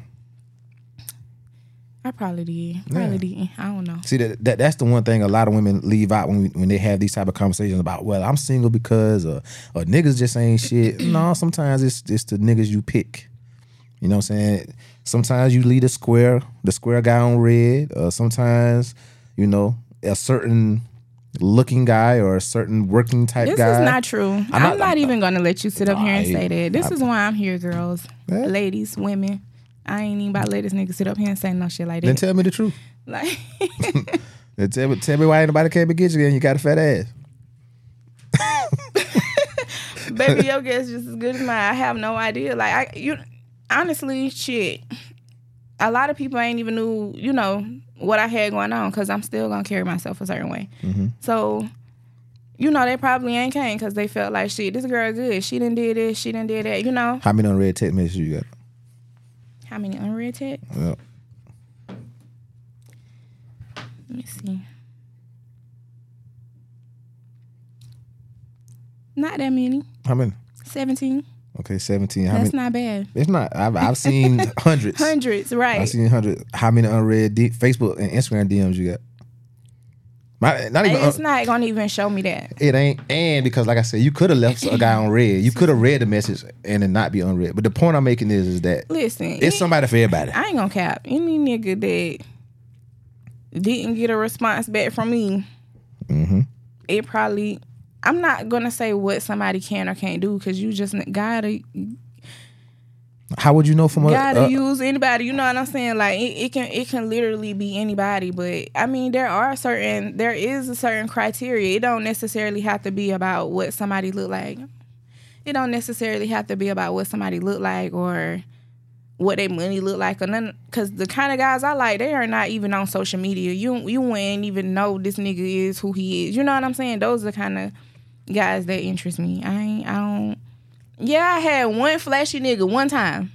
I probably did. Probably didn't. I don't know. See that, that that's the one thing a lot of women leave out when we, when they have these type of conversations about. Well, I'm single because or, or niggas just ain't shit. no, sometimes it's it's the niggas you pick. You know what I'm saying? Sometimes you lead a square, the square guy on red. Or sometimes, you know, a certain looking guy or a certain working type This guy. is not true. I'm not- not, even gonna let you sit up here and I- say that. This is why I'm here, girls, Yeah. ladies, women. I ain't even about to let this nigga sit up here and say no shit like that. Then tell me the truth. like, Then tell me, tell me why ain't nobody came to get you and you got a fat ass. baby, your guess is just as good as mine. I have no idea. Like, I you honestly, shit. A lot of people ain't even knew, you know, what I had going on because I'm still gonna carry myself a certain way. Mm-hmm. So, you know, they probably ain't came because they felt like shit. This girl good. She didn't did this. She didn't did that. You know, How many unread text messages you got? How many unread texts? Yeah. Let me see. Not that many. How many? 17. Okay, 17. How That's many? not bad. It's not. I've, I've seen hundreds. Hundreds, right. I've seen hundreds. How many unread D- Facebook and Instagram DMs you got? My, not even. it's un- not gonna even show me that. it ain't. And because, like I said, you could have left a guy on red. You could have read the message and it not be unread. But the point I'm making is, is that Listen, it's somebody for everybody. I ain't gonna cap. Any nigga that didn't get a response back from me, Mm-hmm. it probably I'm not gonna say what somebody can or can't do because you just gotta How would you know from a? gotta uh, use anybody. You know what I'm saying? Like it, it can it can literally be anybody. But I mean, there are certain there is a certain criteria. It don't necessarily have to be about what somebody look like. It don't necessarily have to be about what somebody look like or what their money look like or none. Cause the kind of guys I like, they are not even on social media. You you wouldn't even know this nigga is who he is. You know what I'm saying? Those are the kind of guys that interest me. I ain't I don't. Yeah, I had one flashy nigga one time.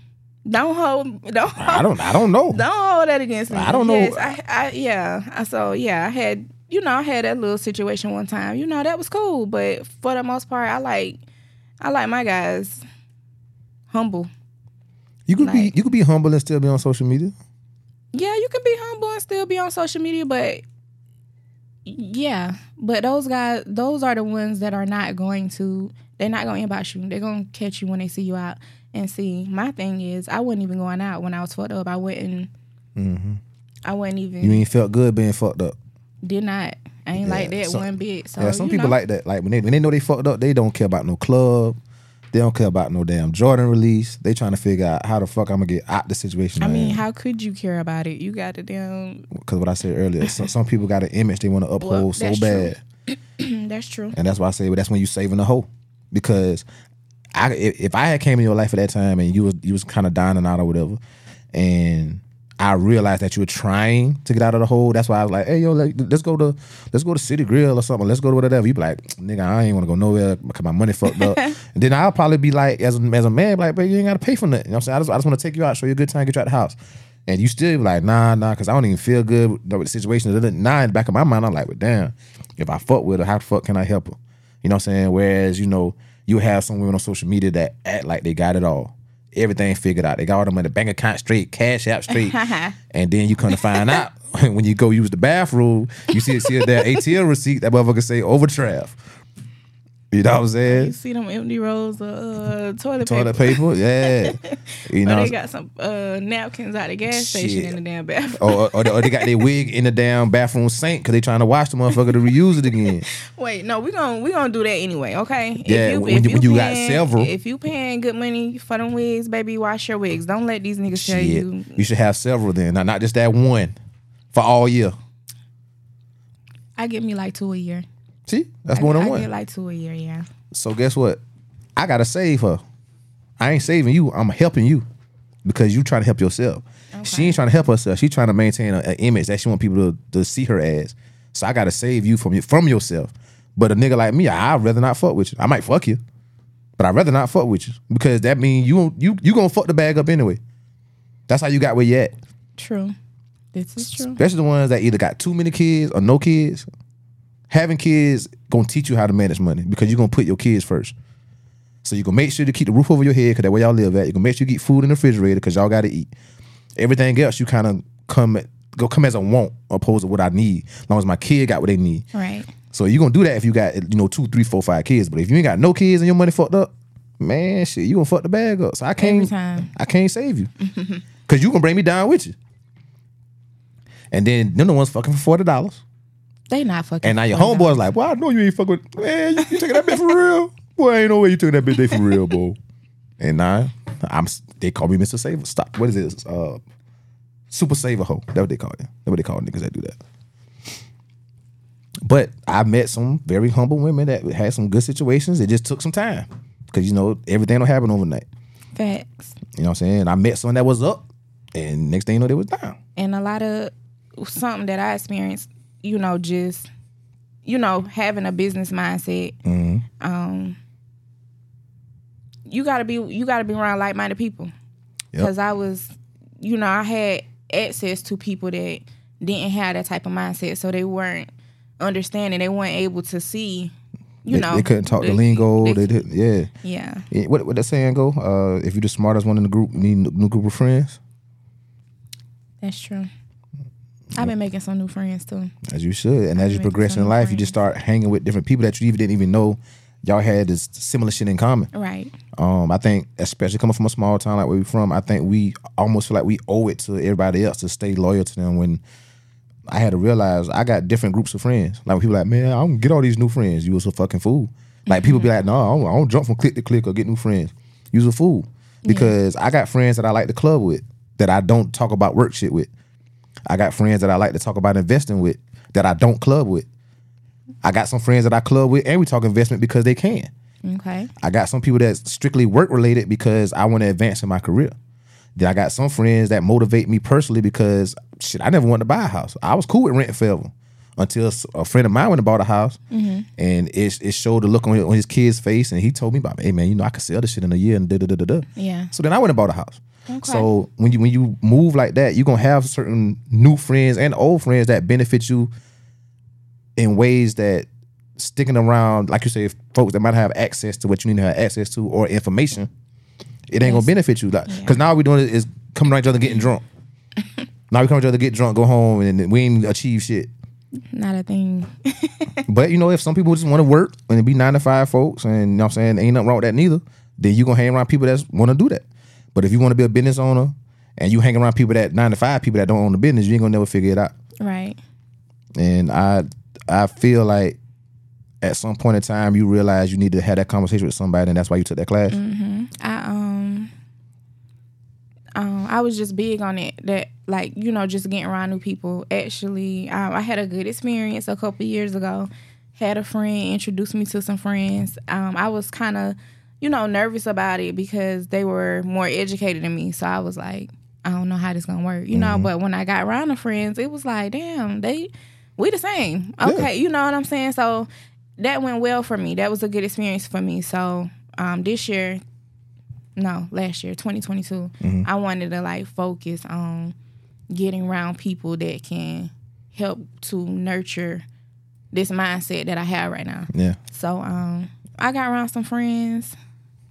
Don't hold, don't hold, I don't. I don't know. don't hold that against me. I don't know. Yes, I, I, yeah. So yeah, I had, you know, I had that little situation one time. You know, that was cool, but for the most part, I like, I like my guys humble. You could be. You could be humble and still be on social media. Yeah, you can be humble and still be on social media, but yeah, but those guys, those are the ones that are not going to. They're not going to inbox you. They're going to catch you when they see you out. And see, my thing is, I wasn't even going out when I was fucked up. I wouldn't. I wasn't even. Mm-hmm. You ain't felt good being fucked up. Did not. I ain't Yeah, like that some- one bit. So yeah, some people know. like that. Like when they when they know they fucked up, they don't care about no club. They don't care about no damn Jordan release. They trying to figure out how the fuck I'm gonna get out the situation. I mean, how could you care about it? You got to damn. because what I said earlier, some, some people got an image they want to uphold Well, so bad, true. That's true. and that's why I say, well, that's when you saving the hoe. Because I, if, if I had came in your life at that time and you was you was kind of dying out or whatever, and I realized that you were trying to get out of the hole. That's why I was like, hey yo, let's go to let's go to City Grill or something. Let's go to whatever. You be like, nigga, I ain't want to go nowhere because my money fucked up. and then I'll probably be like, as a, as a man, like, but you ain't got to pay for nothing. You know what I'm saying? I just, I just want to take you out, show you a good time, get you out the house. And you still be like, nah, nah, because I don't even feel good with with the situation. Nah, in the back of my mind, I'm like, well, damn, if I fuck with her, how the fuck can I help her? You know what I'm saying? Whereas, you know, you have some women on social media that act like they got it all. Everything figured out. They got all them in the bank account straight, cash app straight. and then you come to find out when you go use the bathroom, you see, see that ATM receipt, that motherfucker say overdraft. You know what I'm saying? You see them empty rolls of uh, toilet, Toilet paper. paper, yeah. You Or know, they got some uh, napkins out the gas station in the damn bathroom. or, or, they, or they got their wig in the damn bathroom sink because they trying to wash the motherfucker to reuse it again. Wait, no, we gonna we gonna do that anyway, okay? Yeah, when you- when you got paying- several. If you paying good money for them wigs, baby, wash your wigs. Don't let these niggas tell you. You should have several then, not, not just that one for all year. I get me like two a year. See, that's I, more than I one. get like two a year, yeah. So guess what? I gotta save her. I ain't saving you. I'm helping you because you trying to help yourself. She ain't trying to help herself. She trying to maintain an image that she want people to, to see her as. So I gotta save you from from yourself. But a nigga like me, I'd rather not fuck with you. I might fuck you, but I'd rather not fuck with you because that means you you you gonna fuck the bag up anyway. That's how you got where you at. True. This is true. Especially the ones that either got too many kids or no kids. Having kids gonna teach you how to manage money because you're gonna put your kids first. So you're gonna make sure to keep the roof over your head because that where y'all live at. You're gonna make sure you get food in the refrigerator because y'all gotta eat. Everything else you kind of come at, go come as a want opposed to what I need. As long as my kid got what they need. Right. So you're gonna do that if you got you know two, three, four, five kids. But if you ain't got no kids and your money fucked up, man, shit, you gonna fuck the bag up. So I can't, I can't save you because you gonna bring me down with you. And then them the ones fucking for forty dollars. They not fucking. And now your $40. homeboy's like, well, I know you ain't fucking with man, you, you taking that bitch for real? Boy, ain't no way you took that bitch they for real, boy. And now I'm they call me Mr. Saver. Stop. What is this? Uh Super Saver Ho. That's what they call it. That's what they call niggas that do that. But I met some very humble women that had some good situations. It just took some time. Cause you know, everything don't happen overnight. Facts. You know what I'm saying? I met someone that was up and next thing you know they was down. and a lot of something that I experienced, you know, just you know, having a business mindset. Mm-hmm. Um, you gotta be you gotta be around like minded people. Yep. Because I was, you know, I had access to people that didn't have that type of mindset, so they weren't understanding. They weren't able to see, you they, know, they couldn't talk the they- lingo. they- They, did, yeah. yeah, Yeah, What what that saying go? Uh, if you're the smartest one in the group, you need a new group of friends. that's true. I've been making some new friends too. As you should, and as you progress in life, you just start hanging with different people that you even didn't even know y'all had this similar shit in common. Right. Um, I think, especially coming from a small town like where we from, I think we almost feel like we owe it to everybody else to stay loyal to them when I had to realize I got different groups of friends. Like people like, man, I don't get all these new friends. You was a fucking fool. Like people be like, no, I don't, I don't jump from click to click or get new friends. You was a fool because I got friends that I like to club with that I don't talk about work shit with. I got friends that I like to talk about investing with that I don't club with. I got some friends that I club with and we talk investment because they can. Okay. I got some people that's strictly work related because I want to advance in my career. Then I got some friends that motivate me personally because shit, I never wanted to buy a house. I was cool with rent forever until a friend of mine went and bought a house, mm-hmm. and it it showed the look on his, on his kid's face, and he told me about, hey man, you know I could sell this shit in a year and da da da da da. Yeah. So then I went and bought a house. Okay. So when you when you move like that, you're gonna have certain new friends and old friends that benefit you in ways that sticking around, like you say, folks that might have access to what you need to have access to or information, it ain't gonna benefit you. Like, cause now all we doing is, is coming around each other getting drunk. now we come each other get drunk, go home, and we ain't achieve shit. Not a thing. But you know, if some people just want to work and be nine to five folks, and you know what I'm saying, ain't nothing wrong with that neither, then you gonna hang around people that want to do that. But if you want to be a business owner and you hang around people that nine to five people that don't own the business, you ain't gonna never figure it out. right. And I I feel like at some point in time you realize you need to have that conversation with somebody, and that's why you took that class. I um um I was just big on it that like you know just getting around new people. Actually, um, I had a good experience a couple years ago. Had a friend introduce me to some friends. Um, I was kind of you know nervous about it because they were more educated than me. So I was like, I don't know how this gonna work, you know. But when I got around the friends, it was like, damn, they we the same. Okay, you know what I'm saying. So that went well for me. That was a good experience for me. So um, this year no, last year, 2022, I wanted to like focus on getting around people that can help to nurture this mindset that I have right now. Yeah, So um, I got around some friends.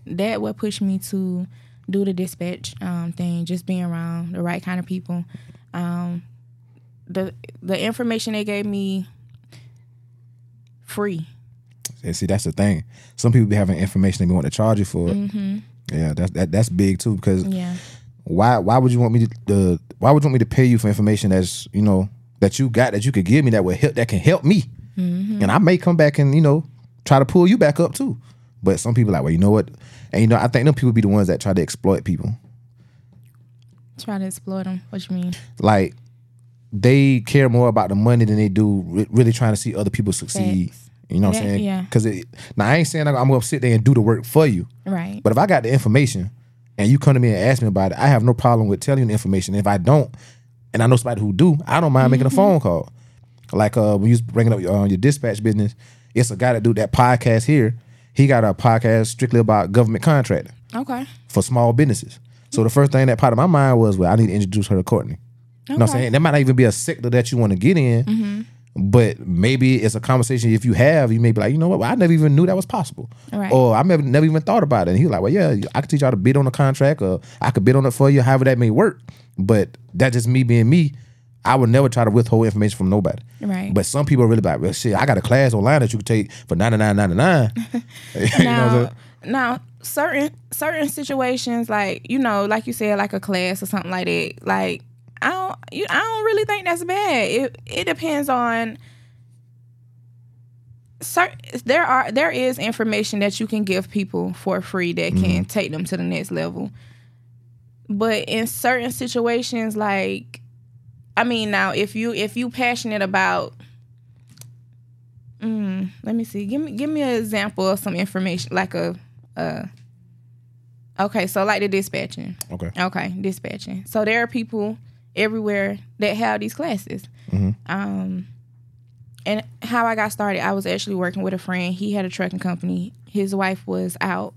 That what pushed me to do the dispatch um, thing, just being around the right kind of people. Um, the the information they gave me free. and see that's the thing. Some people be having information they want to charge you for it. Yeah, that's that, that's big too because Yeah. why why would you want me to uh, why would you want me to pay you for information that's you know that you got that you could give me that would help that can help me and I may come back and you know try to pull you back up too but some people like well you know what and you know I think them people be the ones that try to exploit people Try to exploit them. What you mean? like they care more about the money than they do re- really trying to see other people succeed Facts. you know what I'm saying yeah. because now I ain't saying I'm gonna sit there and do the work for you Right. But if I got the information and you come to me and ask me about it, I have no problem with telling you the information. If I don't, and I know somebody who do, I don't mind making a phone call. Like uh, when you was bringing up your, uh, your dispatch business, it's a guy that do that podcast here. He got a podcast strictly about government contracting okay. for small businesses. So the first thing that popped in my mind was, well, I need to introduce her to Courtney. You know what I'm saying? That might not even be a sector that you want to get in, mm-hmm. but maybe it's a conversation. If you have, you may be like, you know what? Well, I never even knew that was possible, Right. or I never never even thought about it. And he was like, well, yeah, I could teach you how to bid on a contract, or I could bid on it for you, however that may work. But that's just me being me. I would never try to withhold information from nobody. Right. But some people are really like, well, shit, I got a class online that you can take for ninety nine ninety nine. you know what I'm now, now certain certain situations like you know like you said like a class or something like that like i don't you, i don't really think that's bad it it depends on certain there are there is information that you can give people for free that can mm-hmm. take them to the next level but in certain situations like i mean now if you if you passionate about mm, let me see. Give me give me an example of some information like a uh okay so like the dispatching. Okay. okay dispatching. So there are people everywhere that have these classes. Um and how i got started i was actually working with a friend. He had a trucking company. His wife was out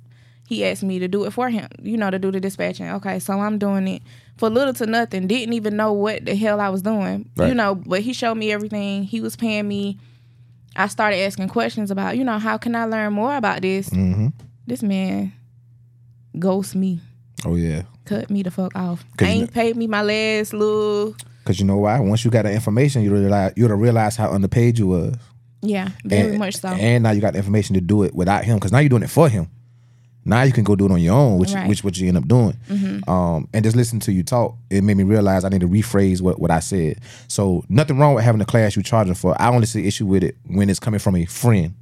he asked me to do it for him you know to do the dispatching okay so i'm doing it for little to nothing didn't even know what the hell i was doing you know but he showed me everything he was paying me i started asking questions about you know how can i learn more about this Mm-hmm. this man ghost me Oh yeah. cut me the fuck off 'Cause you ain't paid me my last little Cause you know why? Once you got the information, you realize you'll realize how underpaid you was. yeah very and, much so And now you got the information to do it without him. Cause now you're doing it for him. Now you can go do it on your own, which Right. which what you end up doing. Mm-hmm. Um, and just listen to you talk, it made me realize I need to rephrase what, what I said. So nothing wrong with having a class you charging for. I only see issue with it when it's coming from a friend.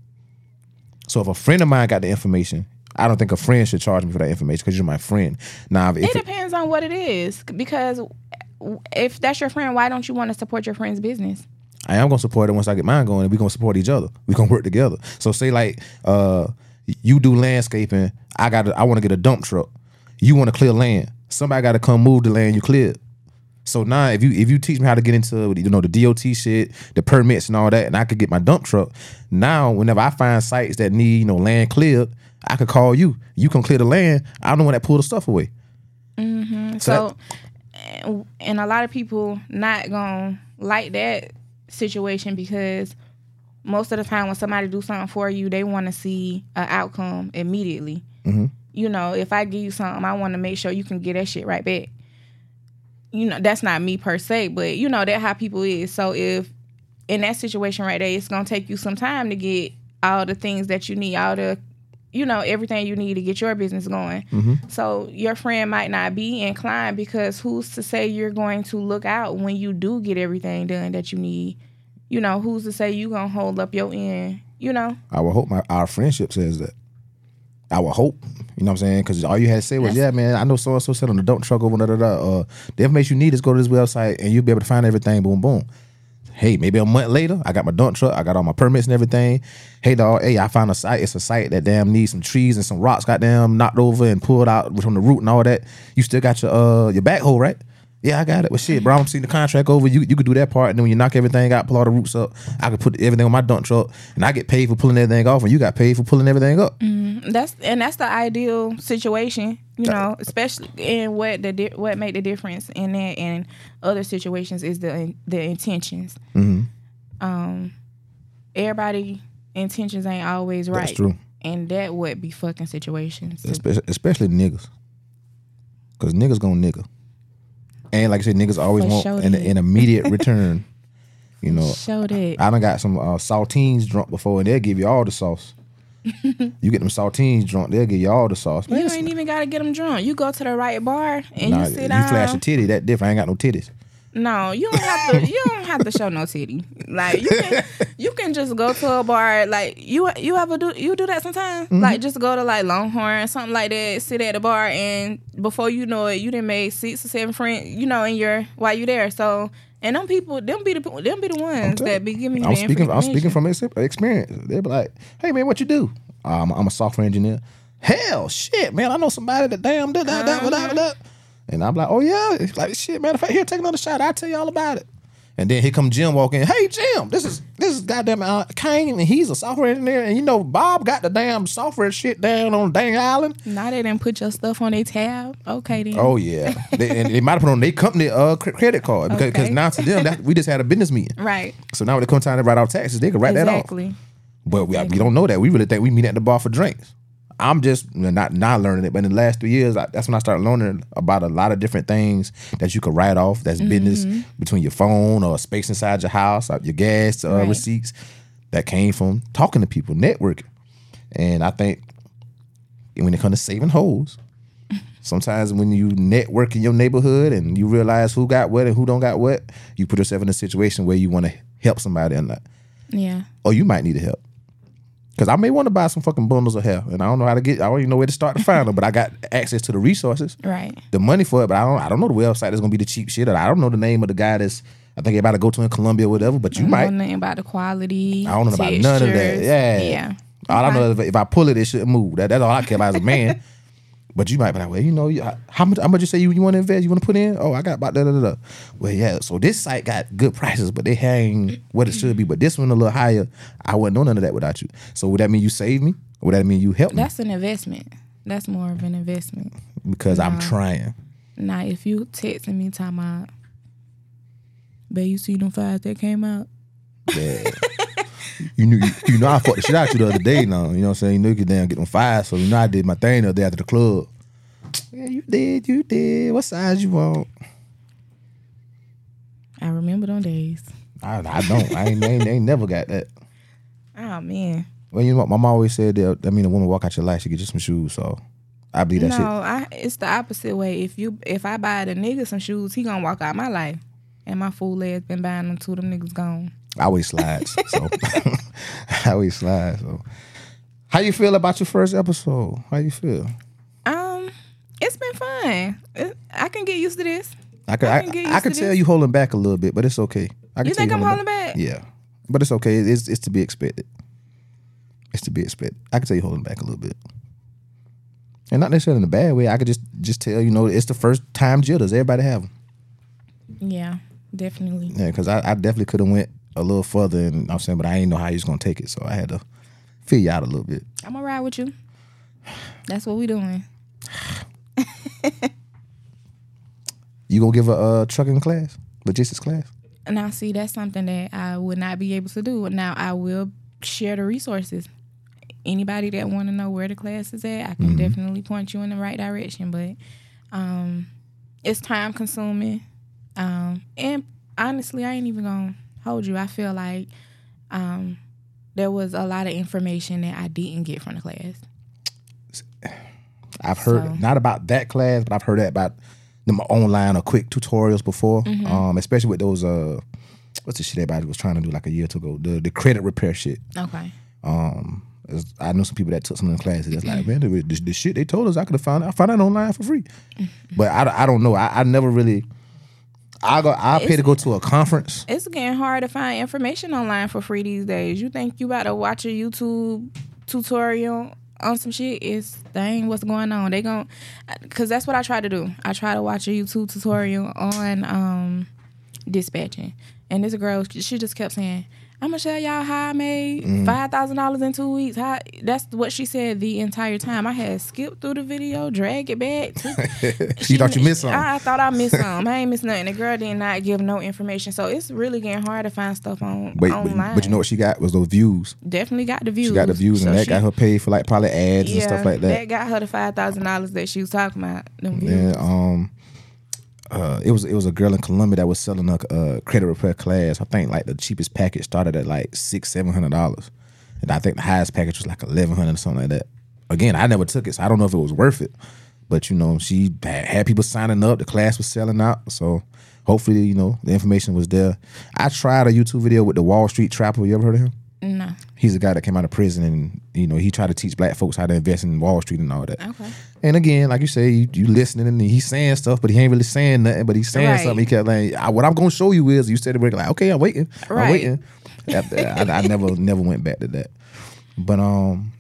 So if a friend of mine got the information, I don't think a friend should charge me for that information because you're my friend. Now It if it, depends on what it is because if that's your friend, why don't you want to support your friend's business? I am gonna support it once I get mine going, and we're gonna support each other. We're gonna work together. So say like uh you do landscaping, I got I want to get a dump truck. You want to clear land. Somebody got to come move the land you cleared. So now if you if you teach me how to get into you know the DOT shit, the permits and all that, and I could get my dump truck. Now whenever I find sites that need you know land cleared, I could call you. You can clear the land. I'm the one that pull the stuff away. Mm-hmm. So, and- and a lot of people not gonna like that situation because most of the time when somebody do something for you, they want to see an outcome immediately. Mm-hmm. You know, if I give you something, I want to make sure you can get that shit right back. You know, that's not me per se, but you know that how people is. So if in that situation right there, it's gonna take you some time to get all the things that you need, all the you know everything you need to get your business going. Mm-hmm. So your friend might not be inclined because who's to say you're going to look out when you do get everything done that you need? You know, who's to say you gonna hold up your end? You know, I would hope my our friendship says that. I would hope. You know what I'm saying? Because all you had to say was, "Yeah, man, I know so and so said on the dump truck over da da da." Uh, the information you need is go to this website and you'll be able to find everything. Boom, boom. Hey, maybe a month later, I got my dump truck. I got all my permits and everything. Hey, dog. Hey, I found a site. It's a site that damn needs some trees and some rocks, Got goddamn knocked over and pulled out from the root and all that. You still got your uh your backhoe, right? Yeah, I got it. Well, shit, bro, I'm seeing the contract over. You you could do that part, and then when you knock everything out, pull all the roots up, I could put everything on my dump truck, and I get paid for pulling everything off, and you got paid for pulling everything up. that's and that's the ideal situation. You know, especially in what the di- what make the difference in that and other situations is the the intentions. Um, everybody intentions ain't always right. That's true. and that would be fucking situations. especially, especially niggas, because niggas gonna nigga, and like I said, niggas always For want sure an, an immediate return. You know, Show that. I done got some uh, saltines drunk before, and they'll give you all the sauce. you get them saltines drunk, they'll give you all the sauce. You ain't even gotta get them drunk. You go to the right bar and nah, you sit down. You flash a titty, that different. I ain't got no titties. No, you don't have to. you don't have to show no titty. Like you can, you can just go to a bar. Like you, you ever do you do that sometimes? Mm-hmm. Like just go to like Longhorn, something like that. Sit at the bar, and before you know it, you done make six or seven friends. You know, in your while you there. So and them people, them be the them be the ones that be giving you. I'm speaking. I'm speaking from experience. They'll be like, "Hey man, what you do? Um, I'm a software engineer. Hell, shit, man, I know somebody that damn did that, that, that, that. And I'm like, oh yeah, it's like shit, man. If I here, take another shot, I'll tell you all about it. And then here come Jim walking. Hey Jim, this is this is goddamn uh, Cain, and he's a software engineer. And you know Bob got the damn software shit down on dang island. Now they didn't put your stuff on their tab. Okay then. Oh yeah, they, and they might have put on their company uh credit card because Okay. now to them that we just had a business meeting. Right. So now when it comes time to write our taxes, they can write that off. Exactly. But we, we don't know that. We really think we meet at the bar for drinks. I'm just not not learning it, but in the last three years, I, that's when I started learning about a lot of different things that you could write off. That's business between your phone or space inside your house, uh, your gas uh, Right. receipts. That came from talking to people, networking, and I think when it comes to saving holes, sometimes when you network in your neighborhood and you realize who got what and who don't got what, you put yourself in a situation where you want to help somebody or not Yeah. or you might need to help. Cause I may want to buy some fucking bundles of hair, and I don't know how to get. I don't even know where to start to find them. But I got access to the resources, Right. the money for it. But I don't. I don't know the website that's gonna be the cheap shit. I don't know the name of the guy that's. I think about to go to in Colombia or whatever. But you I might. don't know nothing about the quality. I don't know about none of that. Yeah. Yeah. All I know is if, if I pull it, it shouldn't move. That, that's all I care about as a man. but you might be like, well, you know, how much? How much you say you, you want to invest? You want to put in? Oh, I got about da da da. Well, yeah. So this site got good prices, but they hang what it should be. But this one a little higher. I wouldn't know none of that without you. So would that mean you save me? Or would that mean you help me? That's an investment. That's more of an investment. Because I'm trying. Now, if you texting me time about, babe, you see them files that came out? Yeah. You knew, you, you know, I fucked the shit out you the other day. Now, you know what I'm saying? You know, you could damn get them five. So you know, I did my thing the other day after the club. Yeah, you did, you did. What size you want? I remember them days. I, I don't. I ain't, I ain't, ain't never got that. Oh man, Well, you know what? My mom always said that. I mean, a woman walk out your life, she get you some shoes. So I believe that no, shit. I it's the opposite way. If you if I buy the nigga some shoes, he gonna walk out my life. And my fool ass been buying them too, them niggas gone. I always slides. so I always slide. So how you feel about your first episode? How you feel? Um, it's been fun. It, I can get used to this. I could I I, can get I, could to tell this. you holding back a little bit, but it's okay. I can You think I'm holding back? Yeah. But it's okay. It's it's to be expected. It's to be expected. I can tell you holding back a little bit. And not necessarily in a bad way. I could just just tell you know it's the first time jitters. Everybody have them. Yeah, definitely. Yeah, because I, I definitely could have went a little further, and I'm saying, but I ain't know how you was gonna take it, so I had to feel you out a little bit. I'm gonna ride with you. That's what we doing. You gonna give a uh, trucking class, logistics class? Now, see, that's something that I would not be able to do. Now, I will share the resources. Anybody that want to know where the class is at, I can definitely point you in the right direction. But um, it's time consuming, um, and honestly, I ain't even gonna hold you. I feel like um, there was a lot of information that I didn't get from the class. I've heard So- not about that class, but I've heard that about them online or quick tutorials before. Mm-hmm. Um, especially with those uh, what's the shit everybody was trying to do like a year or two ago, the the credit repair shit. Okay. Um, I know some people that took some of the classes. That's like, man, the, the, the shit they told us, I could have found. I found out online for free. But I, I don't know. I, I never really. I go. I pay to go to a conference. It's getting hard to find information online for free these days. You think you about to watch a YouTube tutorial on some shit? It's ain't what's going on. They gon' cause that's what I try to do. I try to watch a YouTube tutorial on um dispatching, and this girl she just kept saying. I'm gonna show y'all how I made five thousand dollars in two weeks. How that's what she said the entire time. I had skipped through the video, drag it back. She thought you missed something. I, I thought I missed something. I ain't missed nothing. The girl did not give no information, so it's really getting hard to find stuff on But, online. but you know what she got was those views. definitely got the views. She got the views, So and that she- got her paid for like probably ads and stuff like that. That got her the five thousand dollars that she was talking about. Yeah, um, uh, it was it was a girl in Columbia that was selling a uh, credit repair class. I think like the cheapest package started at like six seven hundred dollars, and I think the highest package was like eleven hundred or something like that. Again, I never took it, so I don't know if it was worth it. But you know, she had, had people signing up. The class was selling out, so hopefully, you know, the information was there. I tried a YouTube video with the Wall Street Trapper. You ever heard of him? No. He's a guy that came out of prison, and you know, he tried to teach black folks how to invest in Wall Street and all that. Okay. And again, like you say, you, you listening and he's saying stuff, but he ain't really saying nothing. But he's saying Right. something. He kept like, I, "What I'm gonna show you is," you said it like, "Okay, I'm waiting, I'm waiting." After- I, I never never went back to that. But um,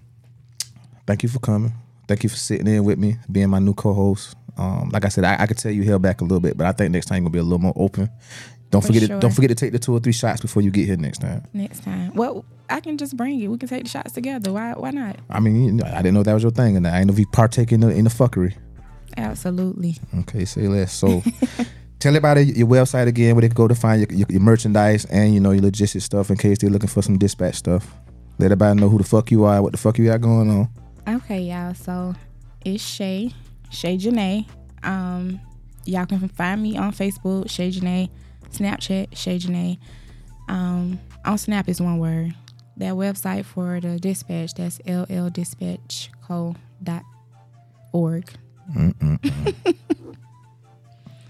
thank you for coming. Thank you for sitting in with me, being my new co-host. Um, like I said, I, I could tell you held back a little bit, but I think next time you're gonna be a little more open. Don't For forget to, don't forget to take the two or three shots before you get here next time. Next time. Well, I can just bring it. We can take the shots together. Why? Why not? I mean, you know, I didn't know that was your thing, and I didn't know if you partake in the in the fuckery. Absolutely. Okay, say less. So tell everybody your website again where they can go to find your, your, your merchandise and you know your logistics stuff in case they're looking for some dispatch stuff. Let everybody know who the fuck you are, what the fuck you got going on. Okay, y'all. So it's Shae, Shae Janae. Um, y'all can find me on Facebook, Shae Janae, Snapchat, Shae Janae. Um, on Snap is one word. That website for the dispatch, that's lldispatchco.org.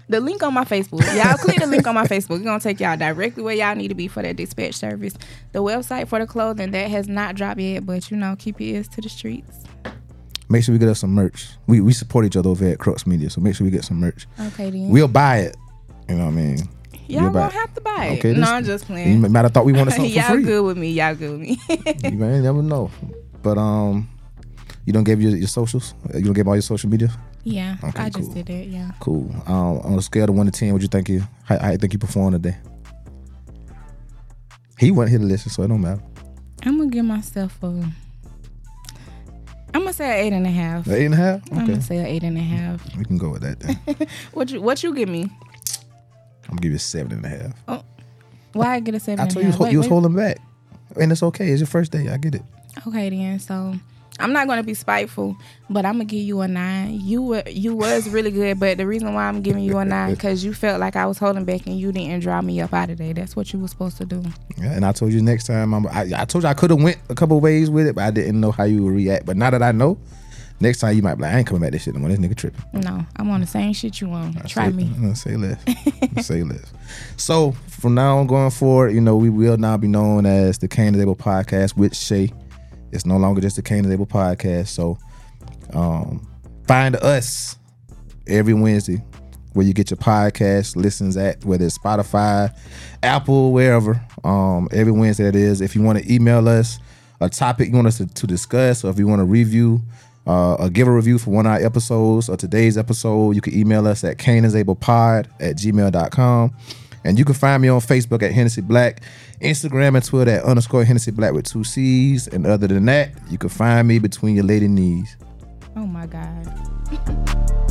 the link on my Facebook. Y'all click the link on my Facebook. It's gonna take y'all directly where y'all need to be for that dispatch service. The website for the clothing that has not dropped yet, but you know, keep your ears to the streets. Make sure we get us some merch. We we support each other over at Crux Media, so make sure we get some merch. Okay then. We'll buy it. You know what I mean? Y'all We'll buy won't have to buy it. Okay, no, I'm just You playing. might have thought we wanted something for Y'all good with me. Y'all good with me. You may never know. But um, you don't give your, your socials. You don't give all your social media. yeah, Okay, I just did it. Yeah. Cool. Um, on a scale of one to ten, what you think you? How, how you think you performed today? He wasn't here to listen, so it don't matter. I'm gonna give myself a. I'm gonna say an eight and a half. Eight and a half. I'm gonna say an eight and a half. we can go with that. Then. What you What you give me? Gonna give you a seven and a half. Oh, why I get a seven? I and told you, half? you, Wait, you was holding back, and it's okay. It's your first day. I get it. Okay then. So I'm not gonna be spiteful, but I'm gonna give you a nine. You were you was really good, but the reason why I'm giving you a nine because you felt like I was holding back and you didn't draw me up out of there. That's what you were supposed to do. Yeah, and I told you next time. I'm, I, I told you I could have went a couple ways with it, but I didn't know how you would react. But now that I know, Next time you might be like, I ain't coming back this shit no more. This nigga tripping. No, I'm on the same shit you on. Try say, me. Say less. say less. So from now on going forward, you know, we will now be known as the is Able Podcast with Shae. It's no longer just the is Able Podcast. So um find us every Wednesday where you get your podcast listens at, whether it's Spotify, Apple, wherever. Um, every Wednesday it is. If you want to email us a topic you want us to, to discuss, or if you want to review uh, or give a review for one of our episodes or today's episode, you can email us at cainisablepod at gmail.com. And you can find me on Facebook at Hennessy Black, Instagram and Twitter at underscore Hennessy Black with two C's. And other than that, you can find me between your lady knees. Oh my God.